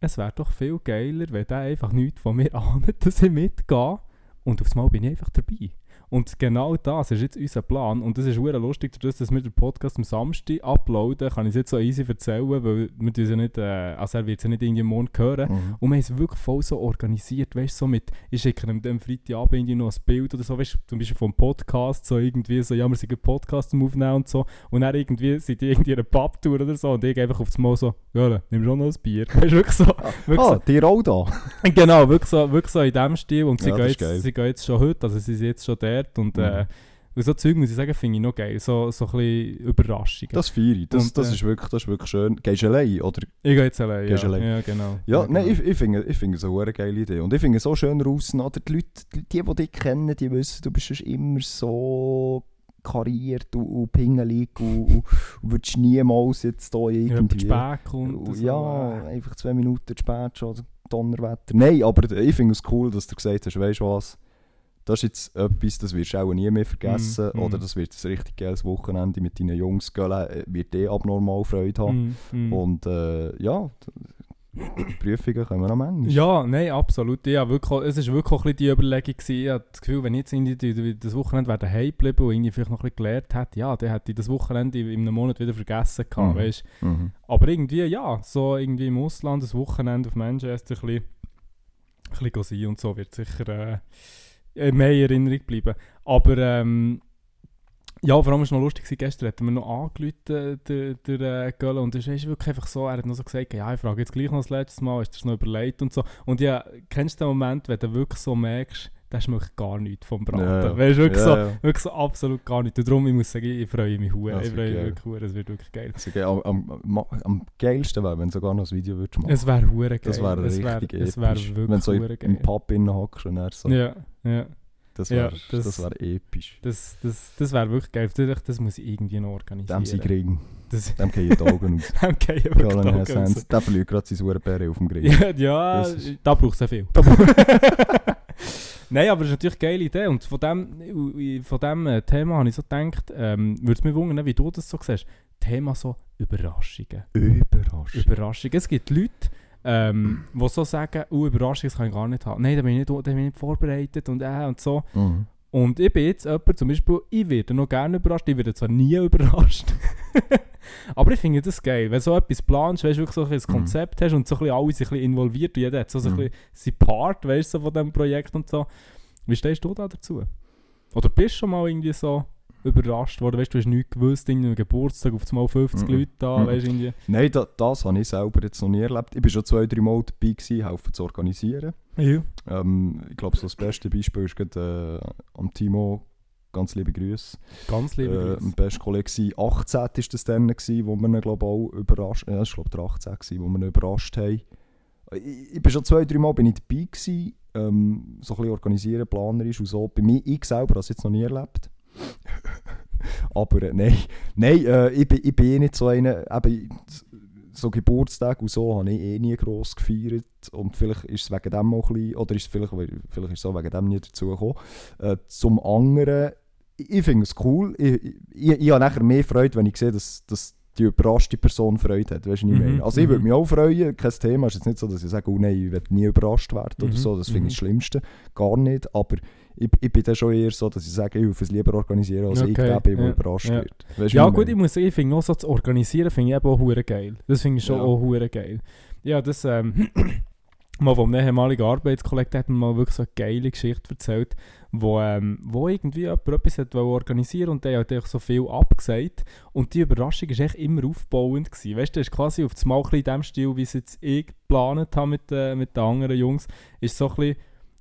es wäre doch viel geiler, wenn der einfach nichts von mir ahnt, (laughs) dass ich mitgehe. Und aufs Mal bin ich einfach dabei. Und genau das ist jetzt unser Plan. Und das ist sehr lustig, dadurch, dass wir den Podcast am Samstag uploaden, kann ich es jetzt so easy erzählen, weil wir das ja nicht, äh, also er wird es ja nicht irgendwie morgen hören. Mhm. Und wir haben es wirklich voll so organisiert, weißt du, so mit, ich schicke ihm am Freitagabend irgendwie noch ein Bild oder so, weißt du, zum Beispiel vom Podcast, so irgendwie so, ja, wir sind einen Podcast am Aufnehmen und so, und dann irgendwie sind die irgendwie in einer Pubtour oder so, und ich einfach aufs Mal so, ja, nimm schon noch ein Bier, (laughs) weißt du, wirklich so, wirklich Ah, dir auch da? so, (laughs) genau, wirklich so, wirklich so in dem Stil, und sie, Ja, gehen jetzt, geil. sie gehen jetzt schon heute, also sie sind jetzt schon dort, und, äh, Mhm. und so Zeug, muss ich sagen, finde ich noch geil, so, so ein bisschen Überraschungen. Das feiere ich. Das, Und, das, äh, ist wirklich, das ist wirklich schön. Gehst du allein, oder? ich gehe jetzt allein, Gehst ja, allein. ja, genau. Ja, nein, genau. ich, ich finde ich finde es eine geile Idee. Und ich finde es so schön draußen, oder? Die Leute, die, die, die dich kennen, die wissen, du bist immer so kariert und, und pingelig und, und, und würdest niemals jetzt hier ja, irgendwie... Späck kommt und so, ja, äh. einfach zwei Minuten zu spät schon, Donnerwetter. Nein, aber ich finde es cool, dass du gesagt hast, weißt du was, das ist jetzt etwas, das wirst du auch nie mehr vergessen. Mm, mm. Oder das wird ein richtig geiles Wochenende mit deinen Jungs gehen, äh, wird eh abnormal Freude haben. Mm, mm. Und äh, ja, Prüfungen können wir noch manchmal. Ja, nein, absolut. Ja, wirklich, es war wirklich auch ein die Überlegung. Gewesen. Ich habe das Gefühl, wenn ich jetzt die- die- das Wochenende wäre daheim geblieben und irgendwie vielleicht noch ein bisschen gelernt hätte, ja, dann hätte ich das Wochenende in einem Monat wieder vergessen gehabt, Mhm. weißt? Mhm. Aber irgendwie, ja, so irgendwie im Ausland, das Wochenende auf Manchester ein bisschen, ein bisschen sein und so wird sicher äh, mehr in Erinnerung bleiben. Aber ähm, Ja, vor allem war es noch lustig, gestern hat er mir noch angerufen, der, der äh, Göller, und es ist wirklich einfach so, er hat noch so gesagt, ja, ich frage jetzt gleich noch das letzte Mal, ist das noch überlegt und so. Und ja, kennst du den Moment, wenn du wirklich so merkst, das schmeckt gar nichts vom Braten. Ja, ja. Weißt wirklich, Ja, so, ja. wirklich so absolut gar nicht. Und darum, ich muss sagen, ich freue mich hure. Ja, ich wird freue mich geil. wirklich hure, es wird wirklich geil. Also, am, am, am, am geilsten wäre, wenn du sogar noch ein Video würdest machen Es wäre hure geil. Das wäre richtig wär, es wär episch. wirklich wenn du so im, geil. Pub innen hockst und er so. Ja, ja. Das Ja, wäre das- das, wär episch. Das, das, das wäre wirklich geil. Das, das muss ich irgendwie noch organisieren. Dem sie kriegen. Das, (laughs) Dem gehen die Augen aus. dem gehen Ja, wirklich die Augen raus. der verliert gerade seine Uhrenbären auf dem Grill. Ja, ja da braucht es ja viel. (laughs) (laughs) Nein, aber das ist natürlich eine geile Idee. Und von dem, von dem äh, Thema habe ich so gedacht, ähm, würde es mich wundern, wie du das so siehst. Thema so Überraschungen. Überraschend. Überraschungen. Es gibt Leute, ähm, die so sagen, oh, Überraschungen das kann ich gar nicht haben. Nein, da bin ich nicht, da bin ich nicht vorbereitet und äh und so. Mhm. Und ich bin jetzt jemand, zum Beispiel, ich werde noch gerne überrascht, ich werde zwar nie (laughs) überrascht. aber ich finde das geil, wenn du so etwas planst, weißt du, wirklich so ein Mhm. Konzept hast und so ein bisschen ein bisschen involviert und jeder hat so, so ein Mhm. bisschen sein Part, weißt du, so von diesem Projekt und so. Wie stehst du da dazu? Oder bist du schon mal irgendwie so überrascht worden, weißt du, du hast nichts gewusst, irgendwie Geburtstag auf einmal 50 Mhm. Leute da, Mhm. weißt irgendwie. Nein, da, das habe ich selber jetzt noch nie erlebt. Ich war schon zwei, drei Mal dabei, gewesen, helfen zu organisieren. Ja. Ähm, ich glaube, so das beste Beispiel ist gerade äh, am Timo. Ganz liebe Grüße. Ganz liebe Äh, Grüße. mein bester Kollege war 18 ist das dann, gewesen, wo wir ihn glaube auch überrascht Ja, das war glaube der 18, gewesen, wo wir ihn überrascht haben. Ich, ich bin schon zwei, drei Mal bin ich dabei gewesen, ähm, so ein bisschen organisieren, planerisch und so. Bei mir, ich selber habe es jetzt noch nie erlebt. (laughs) Aber äh, nein, nein äh, ich, bin, ich bin eh nicht so einer, eben, so Geburtstag und so habe ich eh nie gross gefeiert. Und vielleicht ist es wegen dem auch ein bisschen, oder ist es vielleicht, vielleicht ist es auch wegen dem nie dazu gekommen. Äh, zum anderen, ich, ich finde es cool, ich, ich, ich habe nachher mehr Freude, wenn ich sehe, dass, dass die überraschte Person Freude hat, weißt du, ich Mhm, meine? Also ich würde mhm. mich auch freuen, kein Thema, es ist jetzt nicht so, dass ich sage, oh nein, ich werde nie überrascht werden oder Mhm, so, das finde ich das Schlimmste, gar nicht, aber ich, ich bin dann schon eher so, dass ich sage, ich will es lieber organisieren, als ich Okay, der bin, der ja, überrascht ja. wird. Weißt Ja gut, ich muss sagen, ich finde auch so zu organisieren, finde ich eben auch hure geil. Das finde ich schon Ja. auch hure geil. Ja, das, ähm, (clears throat) mal vom ehemaligen Arbeitskollegen hat mir mal wirklich so eine geile Geschichte erzählt, wo, ähm, wo irgendwie jemand etwas hat organisieren und der hat eigentlich so viel abgesagt und die Überraschung war echt immer aufbauend gewesen. Weißt du, das ist quasi auf das Mal in dem Stil, wie es jetzt ich geplant habe mit, äh, mit den anderen Jungs, ist so ein bisschen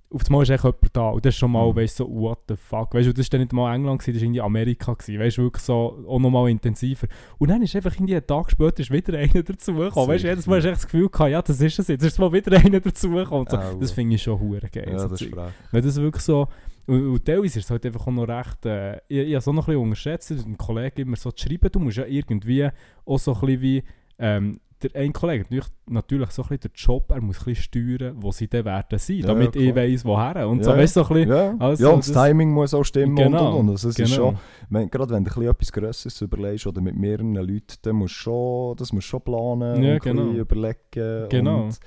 auf das Mal ist echt jemand da und das ist schon mal, Mhm. weißt du, so, what the fuck, weißt du, das war dann nicht mal England, gewesen, das war irgendwie Amerika, gewesen, weißt du, wirklich so, auch nochmal intensiver. Und dann ist einfach irgendwie einen Tag später ist wieder einer dazugekommen, weißt du, jedes Mal hast du echt das Gefühl gehabt, ja, das ist es jetzt, ist mal wieder (laughs) einer dazugekommen. So. Das finde ich schon hure geil. Ja, so das ist. Wenn das wirklich so, und, und teilweise ist es halt einfach auch noch recht, äh, ich, ich habe es auch noch ein bisschen unterschätzt, dem Kollegen immer so zu schreiben, du musst ja irgendwie auch so ein bisschen wie, ähm, der ein Kollege hat natürlich, so ein bisschen den Job, er muss ein bisschen steuern, wo sie dann werden sein, Ja, damit ja, ich weiss, woher. Und so, Ja, weißt du, so ein bisschen, Ja, Also, ja und das, das- Timing muss auch stimmen Genau, und und und. Also, es ist genau. schon, wenn, gerade wenn du ein bisschen etwas Grösseres überlegst oder mit mehreren Leuten, dann musst du schon, das musst du schon planen Ja, und genau. überlegen Genau. und,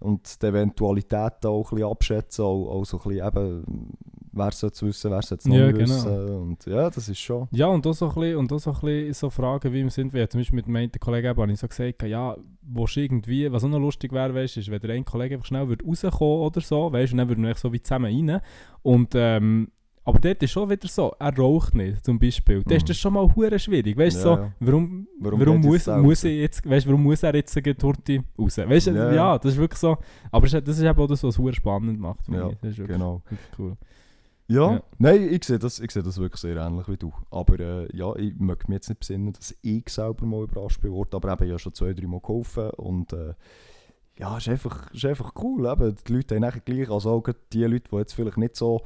und die Eventualitäten auch ein bisschen abschätzen, auch, auch so ein bisschen eben, wer soll es wissen, wer soll es noch Ja, nicht genau. wissen und ja, das ist schon... Ja, und auch so ein bisschen, und auch so, ein bisschen so Fragen wie im Sinn, wie zum Beispiel mit meinem Kollegen eben, habe ich so gesagt, ja, wo irgendwie, was auch noch lustig wäre, weißt, ist, wenn der ein Kollege einfach schnell würde rauskommen oder so, weißt, und dann würden wir so wie zusammen rein. Und, ähm, aber dort ist schon wieder so, er raucht nicht, zum Beispiel. Da ist Mhm. das schon mal hure schwierig, weißt du, Ja, so, ja. warum, Warum warum, muss, muss er jetzt, weißt, warum muss er jetzt gegen Torti raus? Weißt du, Ja, ja, ja. das ist wirklich so, aber das ist eben auch das, was es spannend macht. Ja, ich. das wirklich, Genau. wirklich cool. Ja, Ja. nein, ich sehe, das, ich sehe das wirklich sehr ähnlich wie du. Aber äh, ja, ich möchte mich jetzt nicht besinnen, dass ich selber mal überrascht bin worden, aber eben, ich habe schon zwei, drei Mal geholfen und äh, ja, es ist einfach, ist einfach cool. Eben. Die Leute haben gleich, also auch die Leute, die jetzt vielleicht nicht so,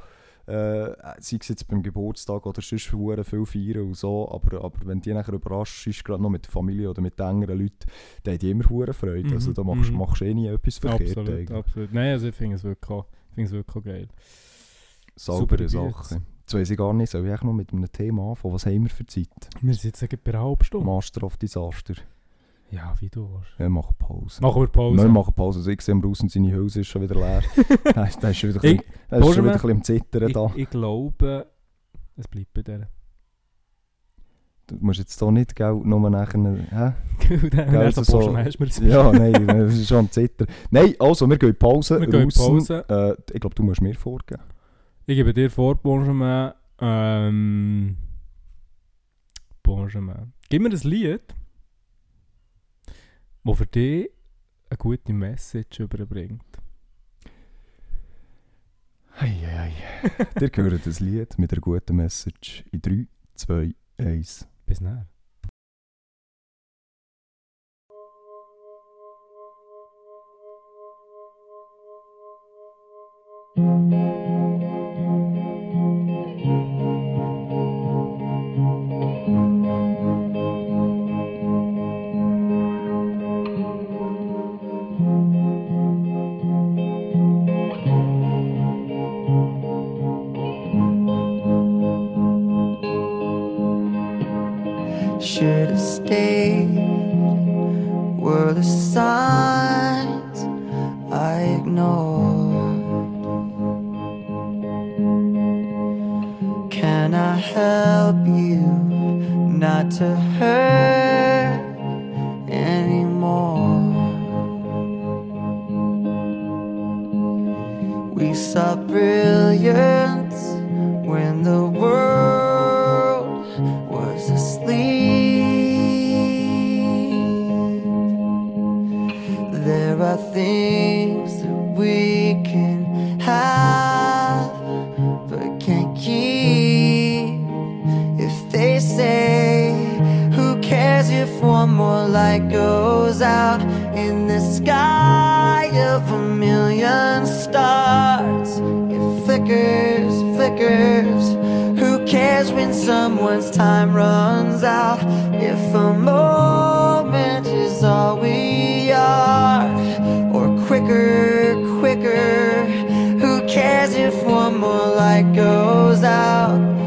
äh, sei es jetzt beim Geburtstag oder sonst verdammt viel feiern und so, aber, aber wenn die nachher überrascht ist, gerade noch mit der Familie oder mit engeren Leuten, dann haben die immer verdammt Freude. Mhm, Also da machst, mhm. machst du eh nie etwas verkehrt. Absolut, eigentlich. absolut. Nein, also ich finde es wirklich, auch- es wirklich geil. Saubere Super Sache. Jetzt weiss ich gar nicht, soll ich noch mit einem Thema anfangen? Was haben wir für Zeit? Wir sind jetzt gerade bei einer halben Stunde. Master of Disaster. Ja, wie du willst. Wir machen Pause. Machen wir Pause. Wir machen Pause. Also ich sehe raus und seine Hülse ist schon wieder leer. (laughs) (laughs) Der ist schon wieder ein bisschen, schon wieder ein Benjamin, bisschen am Zittern ich, da. ich glaube, es bleibt bei der. Du musst jetzt hier nicht, gell, nur nachher... Hä? (laughs) Hast du so- das Ja, nein, das ist schon am Zittern. Nein, also, wir gehen Pause. Wir gehen. Pause. Äh, ich glaube, du musst mir vorgeben. Ich gebe dir vor, Benjamin, ähm, Benjamin. Gib mir ein Lied, das für dich eine gute Message überbringt. Hei, hei, hei. Ihr (laughs) hört das Lied mit einer guten Message in 3, 2, 1. Bis näher. Time runs out? If a moment is all we are, or quicker, quicker. Who cares if one more light goes out?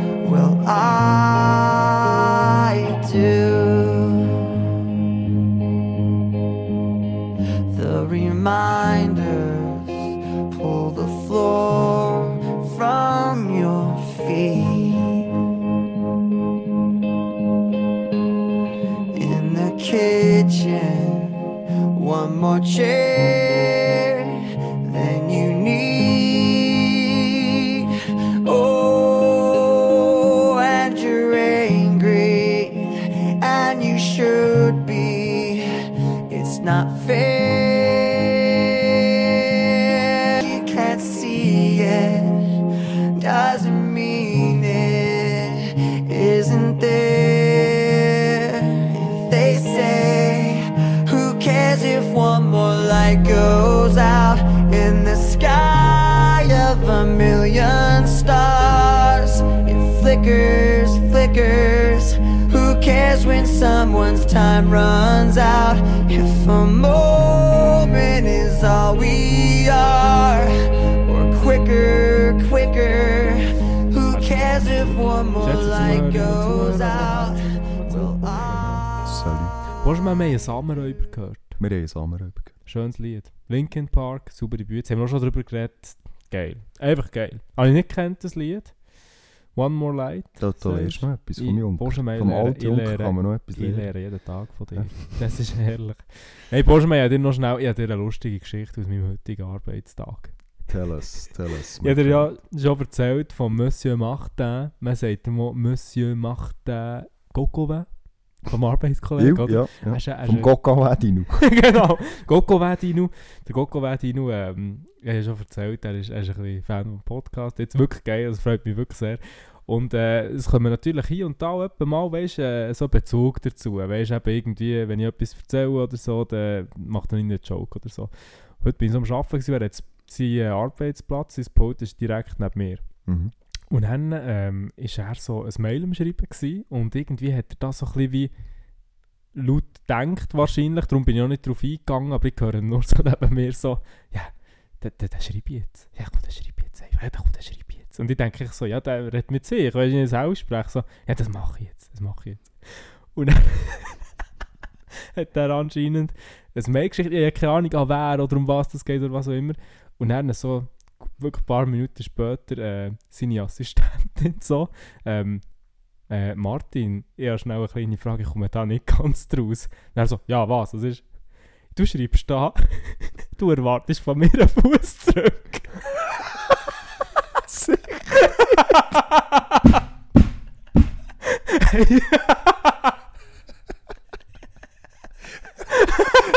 One time runs out? If a moment is all we are, or quicker, quicker. Who cares if one more light mal, goes out? Well. Sorry. Benjamin, wir haben einen Sommerräuber gehört. Wir haben Sommerräuber gehört. Schönes Lied. Linkin Park, saubere Bühne. Haben wir auch schon darüber geredet. Geil. Einfach geil. Habe ich nicht gekannt, das Lied. One More Light. Da, da lernst du noch etwas vom Junker. Benjamin, Vom alten lehre- kann man noch etwas Ich lernen. jeden Tag von dir. Das ist herrlich. Hey, Benjamin, ich dir noch schnell ich dir eine lustige Geschichte aus meinem heutigen Arbeitstag. Tell us, tell us. Ich habe dir ja schon erzählt von Monsieur Martin. Man sagt immer Monsieur Martin Gokove. Vom Arbeitskollegen, oder? Ja, ja, er ist Vom Coca Wedinu. genau, Goko Vedinu. Der Goko Vedinu, ähm, ich habe schon erzählt, er ist, er ist ein bisschen Fan vom Podcast. Jetzt wirklich geil, das freut mich wirklich sehr. Und äh, es kommen natürlich hier und da etwa mal, weißt, äh, so Bezug dazu. Weißt, eben irgendwie, wenn ich etwas erzähle oder so, dann macht er einen Joke oder so. Heute bin ich so am Arbeiten, er hat seinen Arbeitsplatz, sein Pult ist direkt neben mir. Mhm. Und dann ähm, ist er so ein Mail am Schreiben gewesen, und irgendwie hat er das so ein bisschen wie laut denkt wahrscheinlich, darum bin ich auch nicht drauf eingegangen, aber ich höre nur so (laughs) neben mir so, ja, den, den, schreibe ich jetzt. Ja komm, den schreibe ich jetzt einfach. Ja, komm, den schreibe ich jetzt. Und ich denke so, ja, der redet mit sich, ich es ausspreche, so, ja, das mache ich jetzt, das mache ich jetzt. Und dann (laughs) hat er anscheinend ein Mail geschickt, ich habe keine Ahnung an wer oder um was das geht oder was auch immer. Und dann so, wirklich ein paar Minuten später, äh, seine Assistentin so, ähm, äh, Martin, ich habe schnell eine kleine Frage, ich komme da nicht ganz draus. Und er so, ja was, das ist, du schreibst da, (laughs) du erwartest von mir einen Fuß zurück. (laughs) (laughs)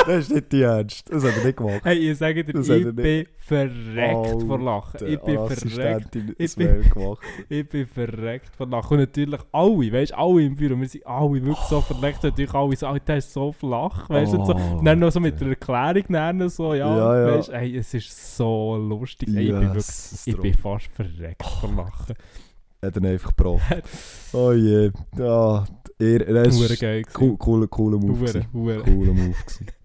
nicht die ernst. Das hat er nicht gemacht. Hey, ich sage dir, Das ich bin verreckt vor Lachen. Ich bin verreckt. Ich gemacht. Ich bin verreckt von Lachen. Und natürlich alle, weißt du, alle im Büro, wir sind alle wirklich so verreckt. Natürlich alle so, «Alter, der ist so flach, weißt du, und so. Oh, Und dann noch so mit der Erklärung, dann so, ja, Ja, ja. weißt du, hey, es ist so lustig. Hey, ich bin wirklich, Yes, ich bin fast verreckt von Lachen. Hat er einfach gebracht. (laughs) oh je. Ja, er, Hure ist geil. cool, cooler, cooler Move. Hure, gewesen. hure. Cooler Move. gewesen. (laughs)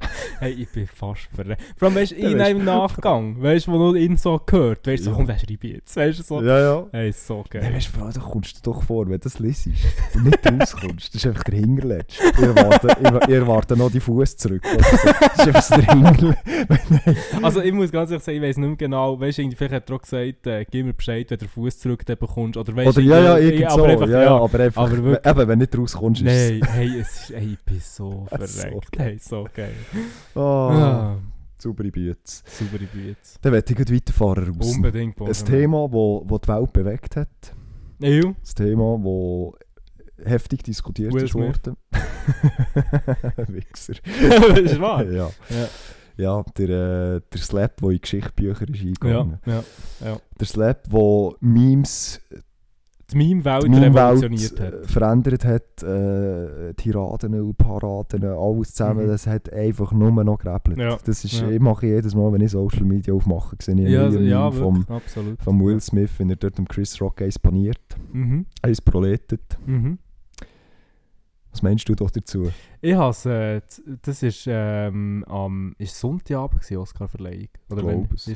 Hey, ich bin fast verreckt. Vor allem, weißt du, Ja, in einem Nachgang, weißt du, wo nur ihn so gehört, weißt du, so, Ja. komm, wer schreibe ich jetzt, weißt du, so. Ja, ja. Hey, so geil. Weißt du, da kommst du doch vor, wenn du das liest und nicht rauskommst. Das ist einfach der ich, ich erwarte noch die Fuß zurück. oder so. Das ist einfach der. Also ich muss ganz ehrlich sagen, ich weiß nicht mehr genau, weißt du, vielleicht hat er auch gesagt, äh, gib mir Bescheid, wenn du den Fuß zurück bekommst, oder weißt Oder ja, ja, irgendwie- irgend aber einfach, ja, ja, aber einfach, aber wirklich- eben, wenn du nicht rauskommst, ist Nein, hey, es ist, hey, ich bin so (laughs) verreckt, hey, so geil. Oh, Ah, saubere Bütze. saubere Büte. Dann werde ich gleich weiterfahren raus. Unbedingt. Ein Thema, das wo, wo die Welt bewegt hat. Ew. Ein Thema, das heftig diskutiert Will ist worden. (laughs) (laughs) Wichser. das ist wahr. Ja. Ja. Ja, der, äh, der Slap, der in Geschichtsbücher ist Ja, eingegangen. ja. Der Slap, der Memes, Die Meme-Welt Meme-Welt revolutioniert hat. äh, verändert hat, äh, Tiraden und Paraden, alles zusammen, Mhm. das hat einfach nur noch gerebelt. Ja, Das ist, ja. ich mache jedes Mal, wenn ich Social Media aufmache, sehe ich Ja, neuen ja, Meme vom, vom Will Smith, wenn er dort dem Chris Rock eins paniert, Mhm, eins proletet. mhm. Was meinst du doch dazu? Ich has, äh, das ist ähm, am ist Sonntagabend gewesen, Oscar-Verleihung. Oder wenn, es.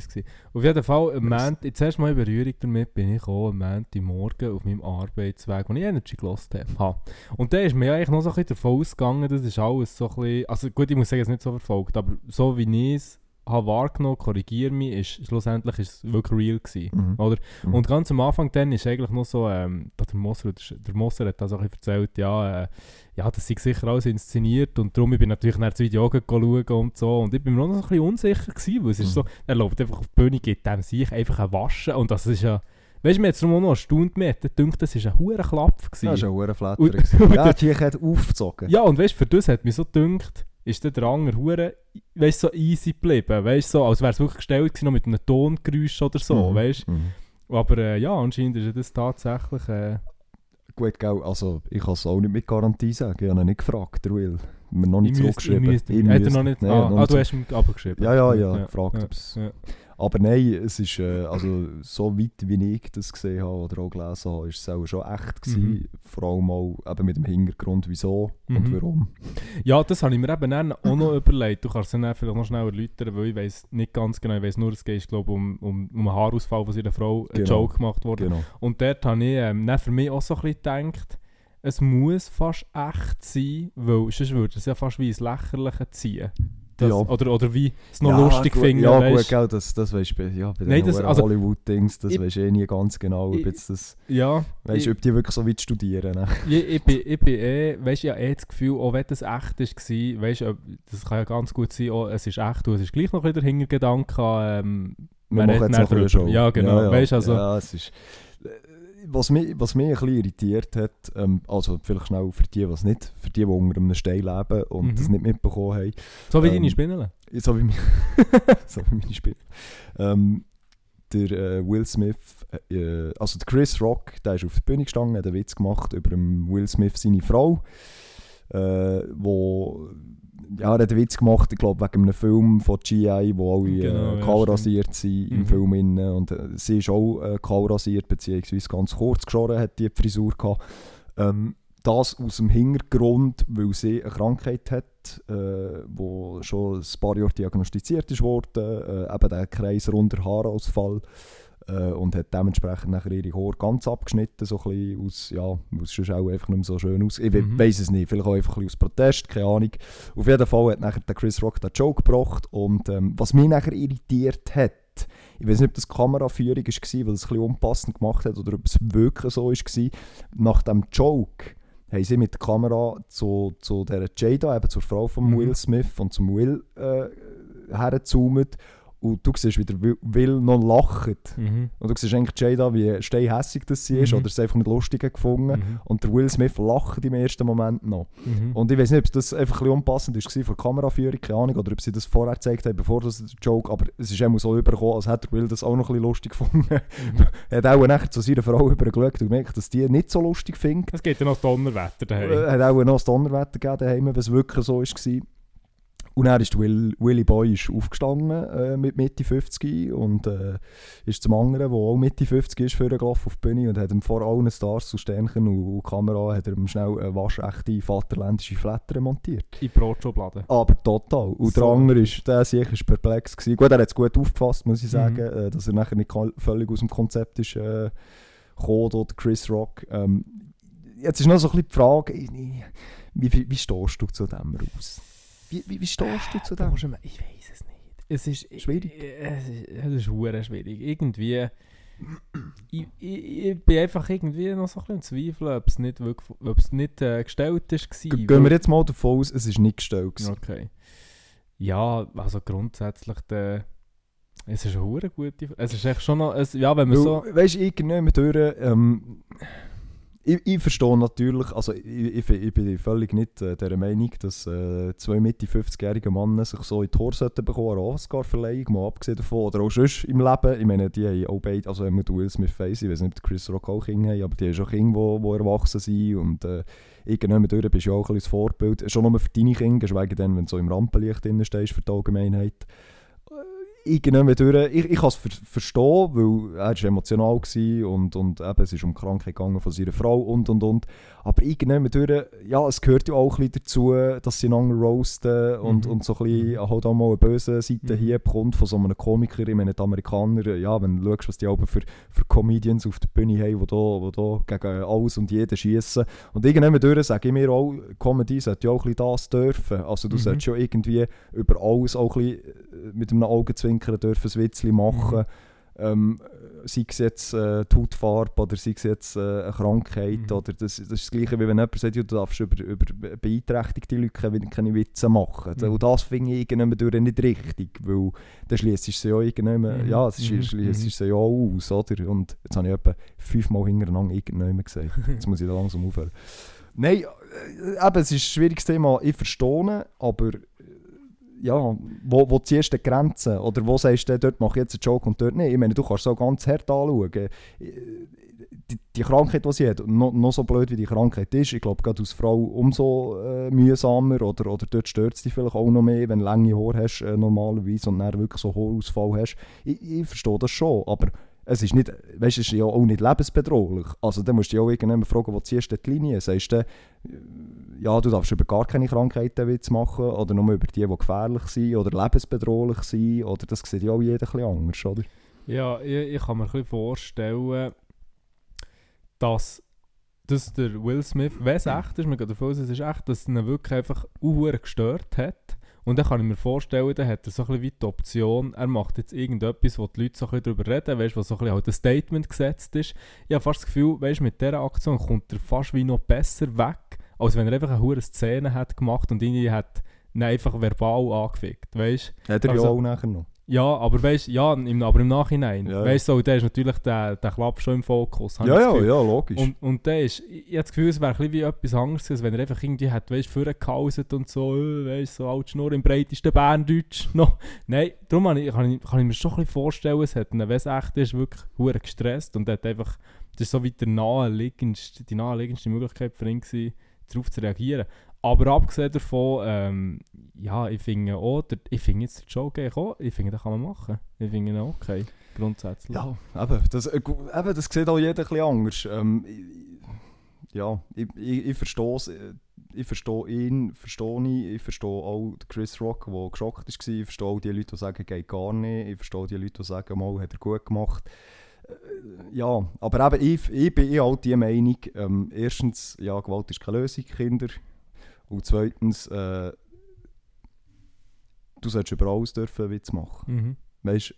Auf jeden Fall, am. Montag, das erste Mal in Berührung damit bin ich auch am Montagmorgen auf meinem Arbeitsweg, wo ich Energy gelost habe. Ha. Und da ist mir ja eigentlich noch so ein bisschen davon ausgegangen, das ist alles so ein bisschen, also gut, ich muss sagen, es ist nicht so verfolgt, aber so wie ich es habe wahrgenommen, korrigiere mich, ist schlussendlich ist es wirklich real gewesen. Mhm. Oder? Mhm. Und ganz am Anfang dann ist eigentlich noch so, ähm, der, Moser, der Moser hat das auch erzählt, ja, äh, ja, das sei sicher alles inszeniert und darum ich bin natürlich nach das Video schauen und so und ich bin mir noch so ein bisschen unsicher gewesen, weil es ist Mhm. so, er läuft einfach auf die Bühne, gibt dem sich einfach ein Waschen und das ist ja, weißt du, mir auch noch erstaunt, mir hat gedacht, das ist ein hoher Klapp Das war ein hoher Flatter. (laughs) Ja, die hat aufgezogen. Ja, und weißt du, für das hat mich so gedacht, ist der andere hure, weißt so easy geblieben, weißt so, als wäre es wirklich gestellt gewesen, noch mit einem Tongeräusch oder so, Mhm. weißt. Mhm. Aber äh, ja, anscheinend ist das tatsächlich... Äh, Gut, gell, also ich kann es auch nicht mit Garantie sagen. Ich habe ihn nicht gefragt, der Will. Mir noch nicht zurückgeschrieben. Hat er müsste- noch nicht... Ah, noch ah, nicht du hast ihm abgeschrieben. Ja, ja, ja, gefragt, ja. Aber nein, es ist, äh, also so weit wie ich das gesehen habe oder auch gelesen habe, ist es auch schon echt gewesen. Mhm. Vor allem auch eben mit dem Hintergrund, wieso und Mhm. warum. Ja, das habe ich mir eben dann auch noch überlegt. Du kannst es dann vielleicht noch schnell erläutern, weil ich weiß nicht ganz genau, ich weiß nur, es geht glaube um, um, um einen Haarausfall von seiner Frau, ein Genau. Joke gemacht wurde. Genau. Und dort habe ich ähm, dann für mich auch so ein bisschen gedacht, es muss fast echt sein, weil sonst würde es ja fast wie ins Lächerliche ziehen. Das, Ja. oder, oder wie es noch ja, lustig gut, finden, Ja, weisst. gut, gell, das, das weisst du ja, bei Nein, den das- also- Hollywood-Dings, das ich- weisst du eh nie ganz genau, ob jetzt das, Ja, weisst, ich- ob die wirklich so weit studieren. Ne? (laughs) ich, ich, bin, ich bin eh, weißt du, ich habe eh das Gefühl, auch wenn das echt ist, war, weißt du, das kann ja ganz gut sein, auch, es ist echt und es ist gleich noch ein bisschen der Hintergedanke, ähm, Wir Man machen jetzt noch eine. Show. Ja, genau. Weisst, also- ja, es ist, was, mich, was mich ein bisschen irritiert hat, ähm, also vielleicht schnell für die, was nicht, für die, die unter einem Stein leben und Mhm. das nicht mitbekommen haben, so wie Ähm, deine Spinnele. so wie, mein, (laughs) so wie meine Spiele. Ähm, der äh, Will Smith, äh, also der Chris Rock, der ist auf der Bühne gestanden, hat einen Witz gemacht über Will Smith seine Frau, äh, wo ja, er hat einen Witz gemacht, ich glaube wegen einem Film von GI, wo alle Genau, äh, ja, kahl stimmt. rasiert sind im Mhm. Film innen. und äh, sie ist auch äh, kahl rasiert, beziehungsweise ganz kurz geschoren hat die Frisur gehabt. Ähm, das aus dem Hintergrund, weil sie eine Krankheit hat, äh, wo schon ein paar Jahre diagnostiziert ist worden, äh, eben der kreiserunder Haarausfall äh, und hat dementsprechend nachher ihre Haare ganz abgeschnitten, so ein bisschen aus, ja, sonst auch einfach nicht mehr so schön aus. Ich Mhm. weiß es nicht, vielleicht auch einfach ein bisschen aus Protest, keine Ahnung. Auf jeden Fall hat nachher der Chris Rock den Joke gebracht und ähm, was mich nachher irritiert hat, ich weiß nicht, ob das Kameraführung war, weil es ein bisschen unpassend gemacht hat oder ob es wirklich so war, nach dem Joke haben sie mit der Kamera zu, zu der Jada, eben zur Frau von Mhm. Will Smith und zum Will äh, hergezoomt Und du siehst, wie der Will- noch lacht. Mhm. Und du siehst eigentlich Jada, wie steinhässig das sie ist Mhm. oder es einfach nicht lustig gefunden. Mhm. Und der Will Smith lacht im ersten Moment noch. Mhm. Und ich weiß nicht, ob das einfach ein bisschen unpassend war von der Kameraführung, keine Ahnung, oder ob sie das vorher gezeigt haben, bevor das der Joke, aber es ist immer so übergekommen, als hätte der Will das auch noch ein bisschen lustig gefunden. Mhm. er (laughs) hat auch nachher zu seiner Frau übergeschaut und gemerkt, dass die nicht so lustig findet. Es geht ja noch Donnerwetter daheim. Er hat auch noch das Donnerwetter gegeben daheim, wenn es wirklich so war. Und dann ist Will, Willy Boy ist aufgestanden äh, mit Mitte 50 und äh, ist zum anderen, der auch Mitte 50 ist, vorgelaufen auf die Bühne und hat ihm vor allen Stars und Sternchen und, und Kamera hat er ihm schnell eine waschechte vaterländische Flatter montiert. In die Brotschublade. Aber total. Und der So. andere ist, der sicher ist perplex gewesen. Gut, er hat es gut aufgefasst, muss ich Mhm. sagen, äh, dass er nachher nicht völlig aus dem Konzept ist äh, gekommen, oder Chris Rock. Ähm, jetzt ist noch so ein bisschen die Frage, wie, wie, wie stehst du zu dem raus? Wie, wie, wie stehst du zu dem? ich weiß es nicht. Es ist Schwierig. Es ist, es ist hure schwierig. Irgendwie. Ich, ich, ich bin einfach irgendwie noch so ein bisschen im Zweifel, ob es nicht, wirklich, ob es nicht äh, gestellt ist. Ge- Gehen wir jetzt mal davon aus, es ist nicht gestellt. gewesen. Okay. Ja, also grundsätzlich, der, es ist eine hure gute. Es ist echt schon noch. Es, ja, wenn man so. Weißt du, irgendjemand durch, ähm, ich, ich verstehe natürlich, also ich, ich, ich bin völlig nicht äh, der Meinung, dass äh, zwei Mitte 50-jährige Männer sich so in die Haare sollten bekommen, eine Oscar-Verleihung, mal abgesehen davon, oder auch sonst im Leben. Ich meine, die haben auch beide, also wenn man Will Smith weiss, ich weiß nicht, ob Chris Rock auch Kinder haben, aber die haben schon Kinder, die, erwachsen sind und äh, irgendjemand durch bist du ja auch ein Vorbild, schon nur für deine Kinder, geschweige denn, wenn du so im Rampenlicht drin stehst für die Allgemeinheit irgendjemand durch. Ich, ich kann es ver verstehen, weil er war emotional war und, und eben, es ist um die Krankheit gegangen von seiner Frau und und und. Aber irgendjemand durch, ja, es gehört ja auch ein bisschen dazu, dass sie einander roasten und, Mhm. und so ein bisschen Mhm. halt auch mal eine böse Seite Mhm. hier kommt von so einem Komiker. Ich meine, die Amerikaner, ja, wenn du schaust, was die Alben für, für Comedians auf der Bühne haben, die da, die da gegen alles und jeden schießen. Und irgendjemand durch sage ich mir auch, Comedy sollte ja auch ein bisschen das dürfen. Also du Mhm. solltest ja irgendwie über alles auch ein bisschen äh, mit einem Augenzwinkern dürfen ein Witzchen machen. Ähm, sei es jetzt äh, die Hautfarbe oder sei es jetzt äh, eine Krankheit. Mhm. Oder das, das ist das Gleiche, wie wenn jemand sagt, ja, du darfst über, über beeinträchtigte Leute keine, keine Witze machen. Mhm. Und das finde ich durch nicht richtig, weil dann schließt es sie ja irgendjemand, Mhm. ja, es Mhm. Mhm. sie ja aus, oder? Und jetzt habe ich etwa fünfmal hintereinander irgendjemand gesagt. (laughs) Jetzt muss ich da langsam aufhören. Nein, äh, eben, es ist ein schwieriges Thema. Ich verstehe, aber äh, ja, wo, wo ziehst du die Grenzen? Oder wo sagst du, dort mache ich jetzt einen Joke und dort nicht? Ich meine, du kannst auch ganz hart anschauen. Äh, Die, die Krankheit, die sie hat, noch, noch so blöd wie die Krankheit ist, ich glaube, gerade als Frau umso äh, mühsamer oder, oder dort stört es dich vielleicht auch noch mehr, wenn du lange Haare hast äh, normalerweise und dann wirklich so Haarausfall hast. Ich, ich verstehe das schon, aber es ist nicht, weißt, es ist ja auch nicht lebensbedrohlich. Also dann musst du dich auch irgendjemand fragen, wo ziehst du die Linie? Sagst du, ja, du darfst über gar keine Krankheiten machen oder nur über die, die gefährlich sind oder lebensbedrohlich sind oder das sieht ja auch jeder ein anders, oder? Ja, ich, ich kann mir ein vorstellen, dass, dass der Will Smith, wenn es echt ist, man geht davon aus, es ist echt, dass ihn wirklich einfach gestört hat. Und dann kann ich mir vorstellen, dann hat er so ein bisschen wie die Option, er macht jetzt irgendetwas, wo die Leute so ein bisschen darüber reden, weißt du, wo so ein bisschen halt ein Statement gesetzt ist. Ich habe fast das Gefühl, weißt du, mit dieser Aktion kommt er fast wie noch besser weg, als wenn er einfach eine hure Szene hat gemacht und irgendwie hat ihn einfach verbal angefickt, weißt? Hat er Also- ja auch nachher noch. Ja, aber weißt ja, im, aber im Nachhinein. Ja. Weißt du, so, der ist natürlich der, der Klapp schon im Fokus. Ja, ja, ja, logisch. Und, und der ist, ich habe das Gefühl, es wäre ein bisschen wie etwas anderes, gewesen, wenn er einfach irgendwie hat, weißt du, vorgehauset und so, äh, weißt so alt Schnurr im breitesten Berndeutsch (laughs) noch. Nein, darum ich, kann, ich, kann ich mir schon ein bisschen vorstellen, es hat wenn es echt ist, wirklich hure gestresst und hat einfach, das ist so wie der naheliegendste, die naheliegendste Möglichkeit für ihn gewesen, darauf zu reagieren. Aber abgesehen davon, ähm, ja, ich finde auch, der, ich finde jetzt den Joke auch, ich finde, den kann man machen. Ich finde ihn auch okay, grundsätzlich. Ja, eben, das, äh, eben, das sieht auch jeder bisschen anders. Ähm, ich, ja, ich, ich, ich verstehe äh, Ich verstehe ihn, verstehe ich. Ich verstehe auch Chris Rock, der geschockt war. Ich verstehe auch die Leute, die sagen, geht gar nicht. Ich verstehe die Leute, die sagen, mal, hat er gut gemacht. Äh, Ja, aber eben, ich, ich bin halt die Meinung, ähm, erstens, ja, Gewalt ist keine Lösung, Kinder. Und zweitens, äh, du solltest über alles dürfen Witz machen. Mhm. Weißt,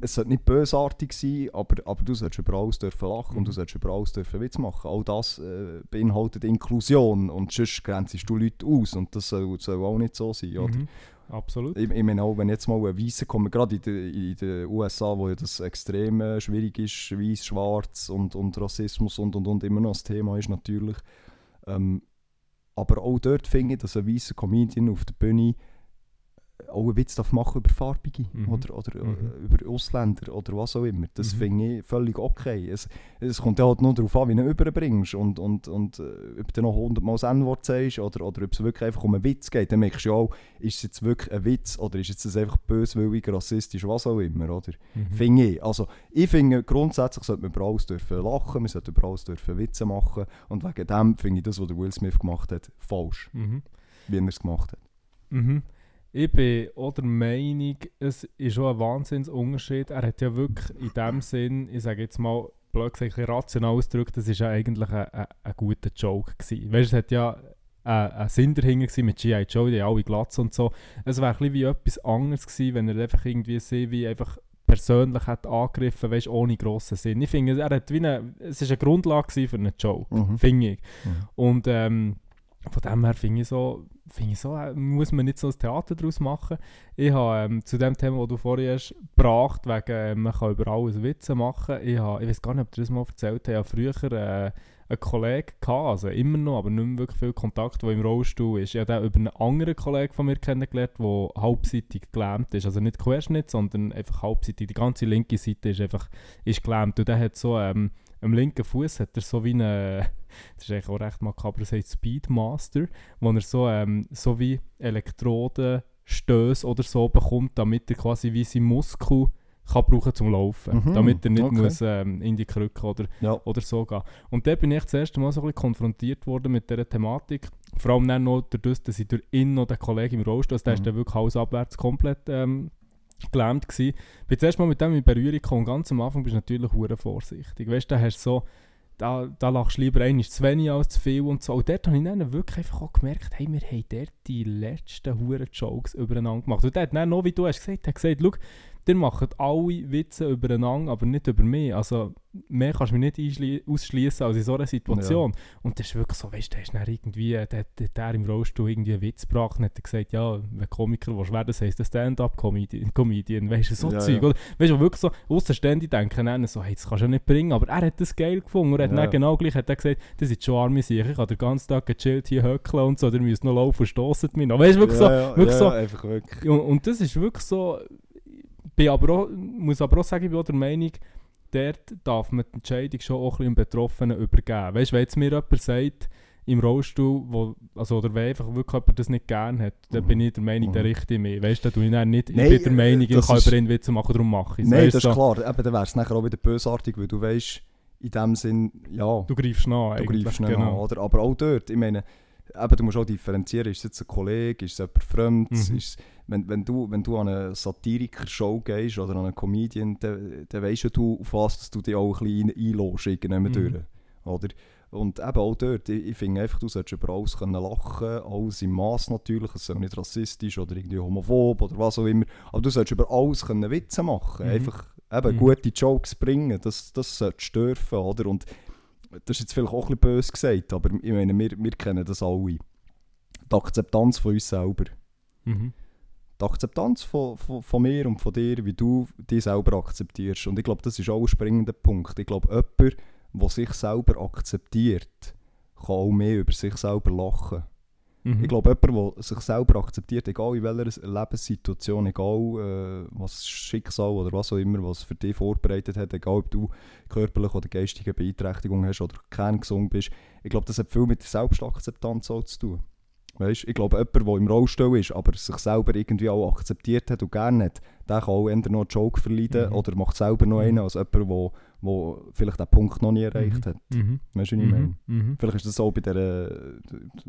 es sollte nicht bösartig sein, aber, aber du solltest über alles dürfen lachen und du Mhm. solltest über alles dürfen Witz machen. All das äh, beinhaltet Inklusion und sonst grenzst du Leute aus und das soll, soll auch nicht so sein, oder? Mhm. Absolut. Ich, ich meine auch, wenn jetzt mal ein Weißer kommt, gerade in den in den USA, wo ja das extrem äh, schwierig ist, Weiß, Schwarz und, und Rassismus und, und, und immer noch das Thema ist natürlich. Ähm, aber auch dort finde ich, dass ein weißer Comedian auf der Bühne auch einen Witz darf machen über Farbige Mhm. oder, oder äh, Mhm. über Ausländer oder was auch immer. Das Mhm. finde ich völlig okay. Es, es kommt ja halt nur darauf an, wie du ihn überbringst und, und, und äh, ob du noch hundertmal das N-Wort sagst oder, oder ob es wirklich einfach um einen Witz geht. Dann merkst du ja auch, ist es jetzt wirklich ein Witz oder ist es jetzt einfach böswillig, rassistisch, was auch immer, oder? Mhm. Finde ich. Also, ich finde, grundsätzlich sollte man über alles dürfen lachen, man sollte über alles dürfen Witze machen und wegen dem finde ich das, was der Will Smith gemacht hat, falsch, Mhm. wie er es gemacht hat. Ich bin auch der Meinung, es ist schon ein Wahnsinnsunterschied. Er hat ja wirklich in dem Sinn, ich sage jetzt mal, blöd gesagt, ein rational ausgedrückt, das ist ja eigentlich ein, ein, ein guter Joke gewesen. Weißt du, es hat ja ein, ein Sinn dahinter mit G.I. Joe, die alle Glatz und so. Es wäre ein bisschen wie etwas anderes gewesen, wenn er einfach irgendwie sie wie einfach persönlich hat angegriffen, weißt, ohne grossen Sinn. Ich finde, er hat wie eine, es ist eine Grundlage für einen Joke, Mhm. finde ich. Mhm. Und ähm, von dem her finde ich so, finde ich so äh, muss man nicht so ein Theater daraus machen. Ich habe ähm, zu dem Thema, das du vorhin hast, gebracht, wegen, äh, man kann über alles Witze machen. Ich, ich weiß gar nicht, ob du das mal erzählt hast, habe früher äh, einen Kollegen gehabt, also immer noch, aber nicht mehr wirklich viel Kontakt, der im Rollstuhl ist. Ich habe über einen anderen Kollegen von mir kennengelernt, der halbseitig gelähmt ist. Also nicht Querschnitt, sondern einfach halbseitig. Die ganze linke Seite ist einfach ist gelähmt. Und der hat so, ähm, am linken Fuß hat er so wie eine, (laughs) das ist eigentlich auch recht makaber, das heißt Speedmaster, wo er so, ähm, so wie Elektrodenstöße oder so bekommt, damit er quasi wie seinen Muskel kann brauchen zum Laufen. Mhm, damit er nicht okay. muss, ähm, in die Krücke oder Ja. oder so gehen. Und da bin ich das erste Mal so ein bisschen konfrontiert worden mit dieser Thematik. Vor allem dann noch dadurch, dass ich durch ihn noch den Kollegen im Rollstuhl, also der ist Mhm. dann wirklich hausabwärts komplett ähm, gelähmt gewesen. Bin zuerst mal mit dem in Berührung gekommen und ganz am Anfang bist du natürlich hure vorsichtig. Weißt du, da hast du so, da, da lachst du lieber einmal zu wenig als zu viel und so. Und dort habe ich dann wirklich einfach auch gemerkt, hey, wir haben dort die letzten hure Jokes übereinander gemacht. Und der hat dann noch, wie du hast gesagt, hat gesagt, schau, ihr macht alle Witze übereinander, aber nicht über mich. Also mehr kannst du mich nicht ausschließen als in so einer Situation. Und das ist wirklich so, weißt du, der ist dann irgendwie, der, der, der im Rollstuhl irgendwie einen Witz gebracht und hat gesagt, ja, wenn Komiker willst werden, das heisst ein Stand-up-Comedian, Comedian, weißt du, so Ja, Zeug. ja. Oder? Weißt du, wirklich so, Außenständige denken dann so, hey, das kannst du ja nicht bringen, aber er hat das geil gefunden und er hat Ja. dann genau gleich hat er gesagt, das ist schon arme Sache, ich kann den ganzen Tag gechillt hier höckeln und so, der müsst noch laufen und stossen mich noch. Weißt du, wirklich so, ja, ja, wirklich ja, so, einfach wirklich. und, und das ist wirklich so. Bin aber auch, muss aber auch sagen, ich bin auch der Meinung, dort darf man die Entscheidung schon auch ein bisschen Betroffenen übergeben. Weißt du, wenn jetzt mir jemand sagt, im Rollstuhl, wo, also, oder wenn einfach wirklich jemand das nicht gerne hat, dann bin ich der Meinung, der Mhm. richtet mich. Weißt du, tue ich dann nicht, Nein, ich bin der Meinung, ich das kann ist- über ihn Witze machen, darum mache ich es. Nein, Weißt das ist klar. Eben, dann wäre es nachher auch wieder bösartig, weil du weißt, in dem Sinn, ja, Du greifst nach, du greifst genau. an, oder? Aber auch dort, ich meine, eben, du musst auch differenzieren, ist es jetzt ein Kollege, ist es jemand Fremdes, Mhm. ist wenn, wenn, du, wenn du an eine Satiriker-Show gehst oder an einen Comedian, dann, dann weisst ja du, auf was dass du dich auch ein bisschen ein- einlässt, irgendwann Mhm. oder? Und eben auch dort, ich, ich finde einfach, du solltest über alles können lachen, alles im Maß natürlich, es soll nicht rassistisch oder irgendwie homophob oder was auch immer, aber du solltest über alles können Witze machen, Mhm. einfach eben Mhm. gute Jokes bringen, das, das solltest du dürfen, oder? Und das ist jetzt vielleicht auch ein bisschen böse gesagt, aber ich meine, wir, wir kennen das alle. Die Akzeptanz von uns selber. Mhm. Die Akzeptanz von, von, von mir und von dir, wie du dich selber akzeptierst. Und ich glaube, das ist auch ein springender Punkt. Ich glaube, jemand, der sich selber akzeptiert, kann auch mehr über sich selber lachen. Mhm. Ich glaube, jemand, der sich selber akzeptiert, egal in welcher Lebenssituation, egal äh, was Schicksal oder was auch immer, was für dich vorbereitet hat, egal ob du körperliche oder geistige Beeinträchtigung hast oder kerngesund bist, ich glaube, das hat viel mit der Selbstakzeptanz auch zu tun. Weißt? Ich glaube, jemand, der im Rollstuhl ist, aber sich selber irgendwie auch akzeptiert hat und gerne hat, der kann auch eher noch einen Joke verleiden Mhm. oder macht selber noch Mhm. einen als jemand, der, der vielleicht den Punkt noch nie erreicht Mhm. hat. Mhm. Weißt du, was ich meine? Mhm. Mhm. Vielleicht ist das auch bei der,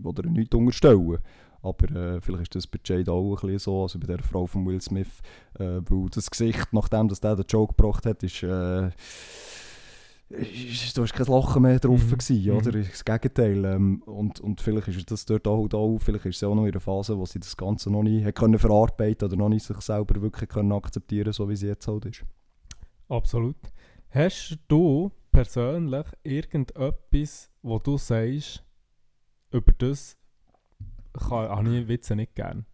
oder nichts unterstellen. Aber äh, vielleicht ist das bei Jade auch ein bisschen so, also bei der Frau von Will Smith, äh, weil das Gesicht, nachdem dass der den Joke gebracht hat, ist, äh, da ist kein Lachen mehr drauf Mhm. gewesen, oder? Mhm. Das Gegenteil. Ähm, und, und vielleicht ist das dort auch, auch, vielleicht ist sie auch noch in einer Phase, wo sie das Ganze noch nicht können verarbeiten oder noch nicht sich selber wirklich können akzeptieren so wie sie jetzt halt ist. Absolut. Hast du persönlich irgendetwas, wo du sagst, über das kann, habe ich Witze nicht gern?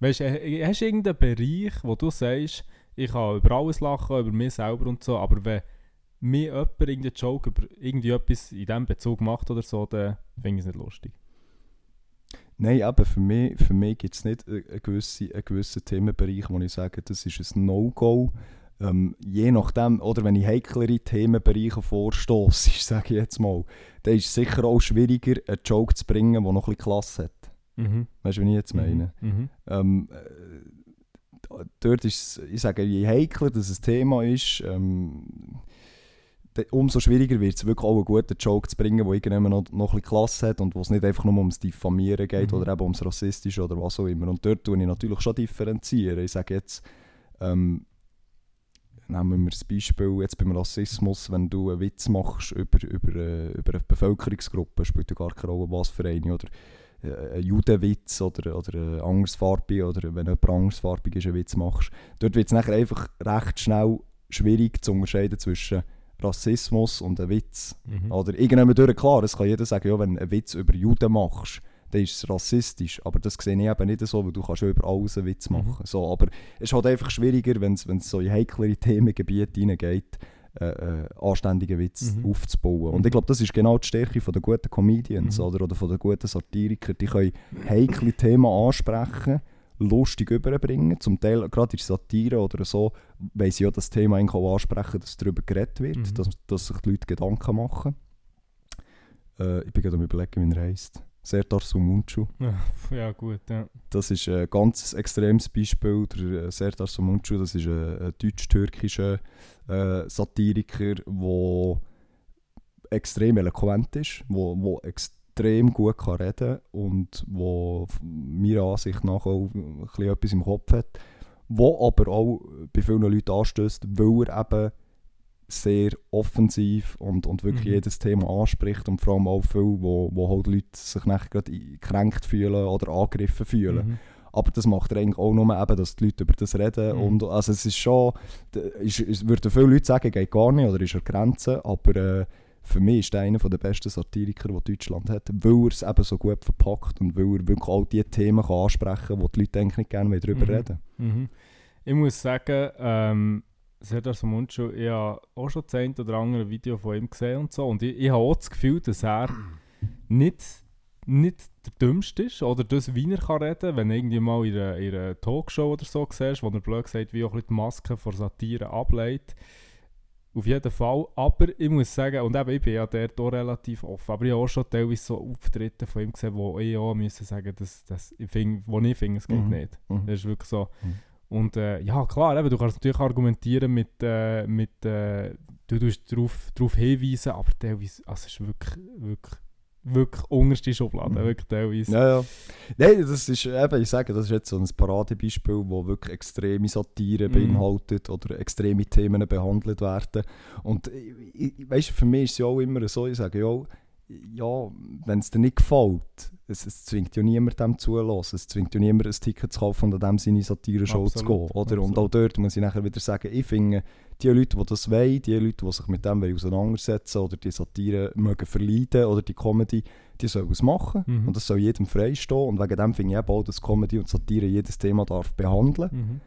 Weißt du, äh, hast du irgendeinen Bereich, wo du sagst, ich kann über alles lachen, über mich selber und so, aber wenn mir jemand irgendeinen Joke über irgendwie etwas in diesem Bezug macht oder so, dann finde ich es nicht lustig. Nein, eben, für mich, für mich gibt es nicht einen gewissen, einen gewissen Themenbereich, wo ich sage, das ist ein No-Go. Ähm, je nachdem, oder wenn ich heiklere Themenbereiche vorstoße, (laughs) sage ich jetzt mal, dann ist es sicher auch schwieriger, einen Joke zu bringen, der noch ein bisschen Klasse hat. Mhm. Weißt du, was ich jetzt meine? Mhm. Ähm, äh, dort ist es, ich sage, je heikler das ein Thema ist, ähm, umso schwieriger wird es wirklich auch einen guten Joke zu bringen, der irgendjemand noch, noch ein bisschen Klasse hat und wo es nicht einfach nur ums Diffamieren geht Mhm. oder eben ums Rassistische oder was auch immer. Und dort tue ich natürlich schon differenzieren. Ich sage jetzt, ähm, nehmen wir das Beispiel jetzt beim Rassismus, wenn du einen Witz machst über, über, äh, über eine Bevölkerungsgruppe, spielt ja gar keine Rolle, was für eine, oder äh, ein Judenwitz oder, oder ein andersfarbig oder wenn jemand andersfarbig ist, einen Witz machst. Dort wird es nachher einfach recht schnell schwierig zu unterscheiden zwischen Rassismus und einem Witz. Mhm. Oder irgendjemand durch, klar, es kann jeder sagen, ja, wenn du einen Witz über Juden machst, dann ist es rassistisch. Aber das sehe ich eben nicht so, weil du kannst ja über alles einen Witz Mhm. machen. So, aber es ist halt einfach schwieriger, wenn es so in heiklere (laughs) Themengebiete hineingeht, äh, äh, anständigen Witz Mhm. aufzubauen. Und Mhm. ich glaube, das ist genau die Stärke von der guten Comedians Mhm. oder, oder von den guten Satiriker. Die können heikle Themen ansprechen, lustig überbringen. Zum Teil, gerade in Satire oder so, weil sie ja das Thema eigentlich auch ansprechen, dass darüber geredet wird, Mhm. dass, dass sich die Leute Gedanken machen. Äh, ich bin gerade am überlegen, wie er heisst. Serdar Sumuncu. Ja, gut, ja. Das ist ein ganz extremes Beispiel. Der äh, Serdar Sumuncu, das ist ein, ein deutsch-türkischer äh, Satiriker, der extrem eloquent ist, wo, wo extrem gut kann reden und wo meiner Ansicht nach auch ein bisschen etwas im Kopf hat, wo aber auch bei vielen Leuten anstößt, weil er eben sehr offensiv und, und wirklich Mhm. jedes Thema anspricht und vor allem auch viel, wo, wo halt Leute sich nachher gerade gekränkt fühlen oder angegriffen fühlen. Mhm. Aber das macht er eigentlich auch nur eben, dass die Leute über das reden. Mhm. Und, also es ist schon, ist, würden viele Leute sagen, geht gar nicht oder ist an Grenzen. Aber äh, für mich ist er einer der besten Satiriker, die Deutschland hat, weil er es eben so gut verpackt und weil er wirklich all die Themen kann ansprechen kann, wo die Leute eigentlich nicht gerne darüber Mhm. reden. Mhm. Ich muss sagen, ähm, Serdar Somuncu, ich habe auch schon das eine oder andere Video von ihm gesehen und so. Und ich, ich habe auch das Gefühl, dass er nicht, nicht der Dümmste ist oder das, wie er kann reden wenn du irgendwie mal in einer, in einer Talkshow oder so siehst, wo er blöd gesagt wie auch ein bisschen die Maske vor Satire ableitet. Auf jeden Fall. Aber ich muss sagen, und eben, ich bin ja dort auch relativ offen, aber ich habe auch schon teilweise so Auftritte von ihm gesehen, wo ich auch müssen sagen dass, dass ich find, wo ich finde, es geht Mhm. nicht. Mhm. Das ist wirklich so. Mhm. Und äh, ja, klar, eben, du kannst natürlich argumentieren mit, äh, mit äh, du tust darauf, darauf hinweisen, aber teilweise, also es ist wirklich, wirklich, wirklich unterste Schublade, Mhm. wirklich teilweise. Ja, ja. Nein, das ist eben, ich sage, das ist jetzt so ein Paradebeispiel, wo wirklich extreme Satire Mhm. beinhaltet oder extreme Themen behandelt werden. Und weißt, für mich ist es ja auch immer so, ich sage ja, ja wenn es dir nicht gefällt, es, es zwingt ja niemand dem zulassen, es zwingt ja niemand ein Ticket zu kaufen und an dem seine Satire-Show zu gehen. Oder? Und auch dort muss ich nachher wieder sagen, ich finde, die Leute, die das wollen, die Leute, die sich mit dem auseinandersetzen oder die Satire mögen verleiden oder die Comedy, die sollen es machen. Mhm. Und das soll jedem freistehen. Und wegen dem finde ich eben auch, dass Comedy und Satire jedes Thema darf behandeln. Mhm.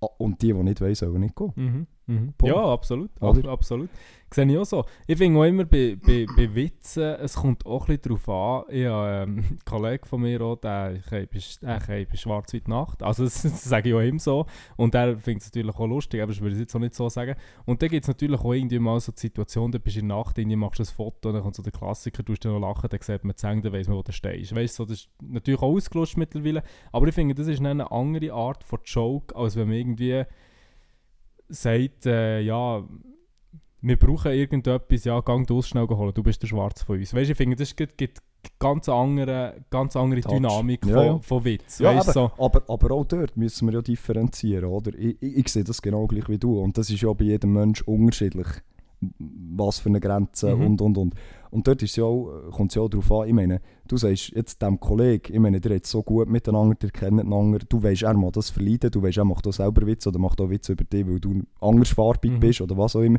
Ah, Und die, die nicht wollen, sollen nicht gehen. Mhm. Mhm. Ja, absolut. Oder? Ab, absolut. Sehe ich auch so. Ich finde auch immer bei, bei, bei Witzen, es kommt auch ein bisschen darauf an. Ich habe ähm, (laughs) einen Kollegen von mir, auch, der bei Schwarz-Weiß Nacht. Also das, (laughs) das sage ich auch ihm so. Und der findet es natürlich auch lustig, aber ich würde es jetzt auch nicht so sagen. Und dann gibt es natürlich auch irgendwie mal so die Situation, da bist du in der Nacht, irgendwie machst du ein Foto dann kommt so der Klassiker, du dann noch lachen, dann sieht man die Zähne, dann weiss man, wo du stehst. Weißt du, so, das ist natürlich auch ausgelutscht mittlerweile. Aber ich finde, das ist eine andere Art von Joke, als wenn man irgendwie sagt, äh, ja, wir brauchen irgendetwas, ja, gang du schnell holen, du bist der Schwarz von uns. Weißt du, ich finde, das gibt, gibt ganz andere, ganz andere Touch. Dynamik Ja, von, ja. von Witz. Ja, weißt, aber, so. aber, aber auch dort müssen wir ja differenzieren, oder? Ich, ich, ich sehe das genau gleich wie du. Und das ist ja bei jedem Mensch unterschiedlich, was für eine Grenze Mhm. und, und, und. Und dort ist ja auch, kommt es ja auch darauf an, ich meine, du sagst jetzt dem Kollegen, ich meine, der hat so gut miteinander, der kennt einander, du weißt, er macht das verleiden, du weißt, er macht auch selber Witze oder macht auch Witze über dich, weil du andersfarbig Mhm. bist oder was auch immer.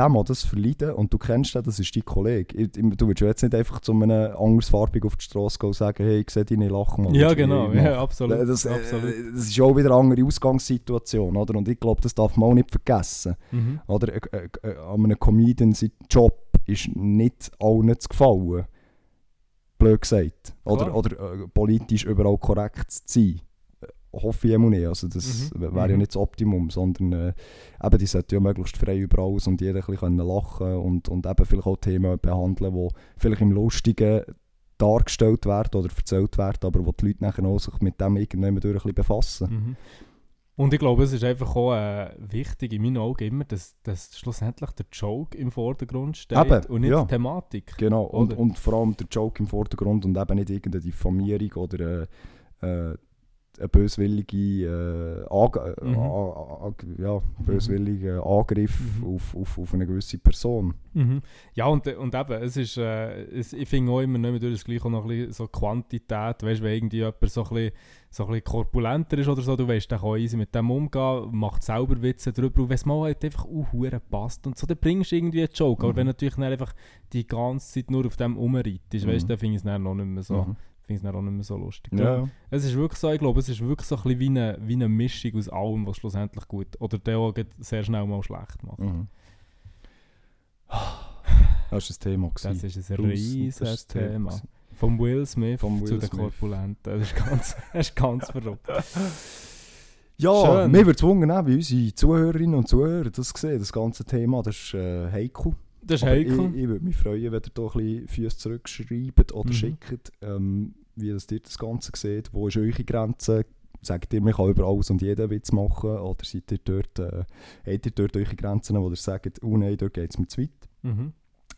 Der muss das verleiden und du kennst den, das ist dein Kollege. Du willst jetzt nicht einfach zu einem andersfarbigen auf die Straße gehen und sagen, hey, ich sehe dich nicht lachen. Mann, Ja, genau, ja, absolut. Das, äh, absolut. das ist auch wieder eine andere Ausgangssituation, oder? Und ich glaube, das darf man auch nicht vergessen. Mhm. Oder? Äh, äh, äh, an einem Comedian sein Job ist nicht allen zu gefallen. Blöd gesagt. Oder, Klar. oder äh, politisch überall korrekt zu sein. Hoffe ich immer nicht. Also das Mhm. wäre ja Mhm. nicht das Optimum, sondern äh, eben, die sollten ja möglichst frei über alles und jeder ein bisschen lachen und, und eben vielleicht auch Themen behandeln, die vielleicht im Lustigen dargestellt werden oder erzählt werden, aber wo die Leute nachher auch sich mit dem irgendwann durch ein bisschen befassen. Mhm. Und ich glaube, es ist einfach auch äh, wichtig in meinen Augen immer, dass, dass schlussendlich der Joke im Vordergrund steht Eben, und nicht ja. die Thematik. Genau, und, und vor allem der Joke im Vordergrund und eben nicht irgendeine Diffamierung oder äh, äh, eine böswillige, äh, äh, Mhm. a- a- ja, böswillige Angriff Mhm. auf, auf, auf eine gewisse Person. Mhm. Ja, und, und eben, es ist, äh, es, ich finde auch immer nicht mehr durch das Gleiche noch ein bisschen so Quantität, weißt du, wenn irgendwie jemand so ein, bisschen, so ein bisschen korpulenter ist oder so, du weißt, der kann easy mit dem umgehen, macht selber Witze drüber und wenn es mal halt einfach uh, passt und so, dann bringst du irgendwie einen Joke, aber Mhm. wenn natürlich dann einfach die ganze Zeit nur auf dem rumreitest, weißt Mhm. du, dann finde ich es dann noch nicht mehr so, Mhm. Finde ich es dann auch nicht mehr so lustig. Ja, Es ist wirklich so, ich glaube, es ist wirklich so ein bisschen wie eine, wie eine Mischung aus allem, was schlussendlich gut oder der auch sehr schnell mal schlecht macht. Mhm. (sighs) Das war das Thema. Das gewesen. ist ein riesiges das ist das Thema. gewesen. Vom Will Smith Vom zu Will den Smith. Korpulenten. Das ist ganz, (laughs) das ist ganz verrückt. Ja, Schön. mir würde wundern, wie unsere Zuhörerinnen und Zuhörer das sehen, das ganze Thema, das ist äh, heikel. Das ist heikel. Ich, ich würde mich freuen, wenn ihr da ein bisschen Füße zurückschreibt oder Mhm. schickt, ähm, wie das ihr das Ganze seht. Wo ist eure Grenze? Sagt ihr, man kann über alles und jeden Witz machen? Oder seid ihr dort, äh, habt ihr dort eure Grenzen, wo ihr sagt, oh nein, dort geht es mir zu weit? Mhm.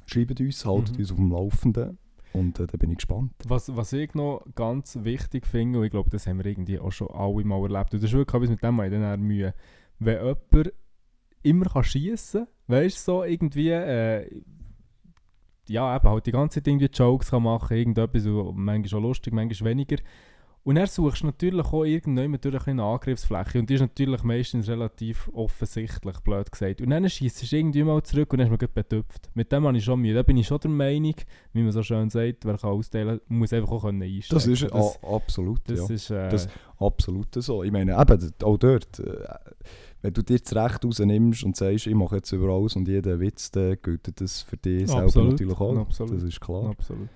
Schreibt uns, haltet Mhm. uns auf dem Laufenden. Und äh, da bin ich gespannt. Was, was ich noch ganz wichtig finde, und ich glaube, das haben wir irgendwie auch schon alle mal erlebt, und das ist wirklich etwas, mit dem ich dann Mühe. Wenn jemand immer kann schiessen kann, weißt du, so irgendwie, äh, ja, eben halt die ganze Zeit irgendwie Jokes kann machen, irgendetwas, und manchmal auch lustig, manchmal weniger. Und er suchst natürlich auch irgendwann durch eine Angriffsfläche und die ist natürlich meistens relativ offensichtlich, blöd gesagt. Und dann schießt du irgendwie mal zurück und dann ist man gut betüpft. Mit dem habe ich schon Mühe. Da bin ich schon der Meinung, wie man so schön sagt, wer kann ausstellen, muss einfach auch können einstecken. Das ist das, a- absolut, das ja. ist, äh, Das- Absolut so. Ich meine, eben, auch dort, äh, wenn du dir das Recht rausnimmst und sagst, ich mache jetzt über alles und jeden Witz, dann gilt das für dich selber Absolut, natürlich auch. absolut. Das ist klar. absolut.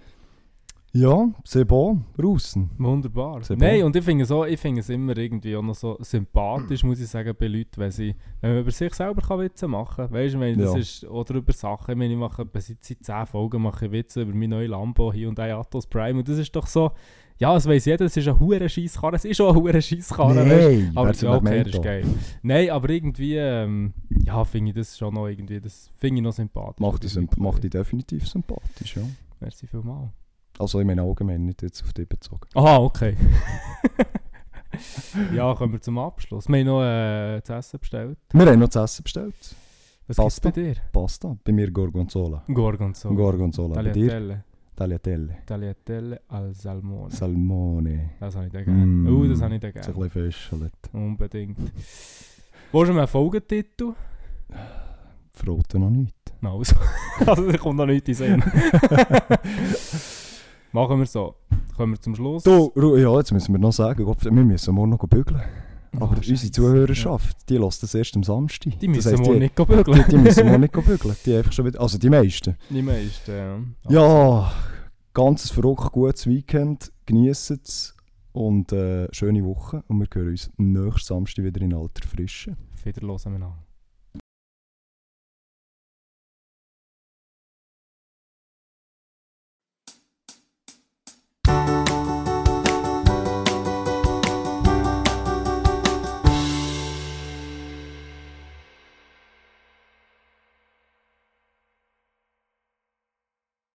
Ja, c'est bon, draussen. Wunderbar. Sehr Nein, bon. und ich finde ich finde es immer irgendwie auch noch so sympathisch, muss ich sagen, bei Leuten, wenn, sie, wenn man über sich selber kann Witze machen kann. Weißt du, meine, das Ja. ist, oder über Sachen. Ich meine, ich mache seit, seit 10 Folgen mache ich Witze über mein neues Lambo hier und ein Atos Prime. Und das ist doch so, ja, es weiss jeder, es ist ein hure Scheisskarre. Es ist auch ein hure Scheisskarre. Nein, Aber ja, okay, das ist geil. Nein, aber irgendwie, ähm, ja, finde ich das schon noch irgendwie, das finde ich noch sympathisch. Macht die dich, symp- macht definitiv sympathisch, ja. Merci vielmals. Also in meinen allgemein, nicht jetzt auf dich bezogen. Aha, okay. (laughs) ja, kommen wir zum Abschluss. Wir haben noch äh, zu essen bestellt. Wir haben noch zu essen bestellt. Was Pasta. gibt's bei dir? Pasta. Bei mir Gorgonzola. Gorgonzola. Gorgonzola. Bei dir? Tagliatelle. Tagliatelle. Al salmone. Salmone. Das habe ich da gerne. Mm. Uh, das habe ich da So ein gerne. bisschen Fischlet. Unbedingt. Wo ist ein Folgetitel? Verroten noch nicht. No, also, also da kommt noch nichts in Sinn. Machen wir so. Kommen wir zum Schluss. Du, ja, jetzt müssen wir noch sagen, wir müssen morgen noch bügeln. Oh, Aber Scheisse. unsere Zuhörerschaft, die lässt das erst am Samstag. Ja. Die Das müssen heisst, wir die, nicht bügeln. die, die müssen morgen nicht bügeln. Die einfach schon wieder, also die meisten. (laughs) Die meisten, ja. Ja, ganzes verrückt gutes Weekend. Geniessen es. Und äh, schöne Woche. Und wir hören uns nächsten Samstag wieder in alter Frische. Wieder los miteinander.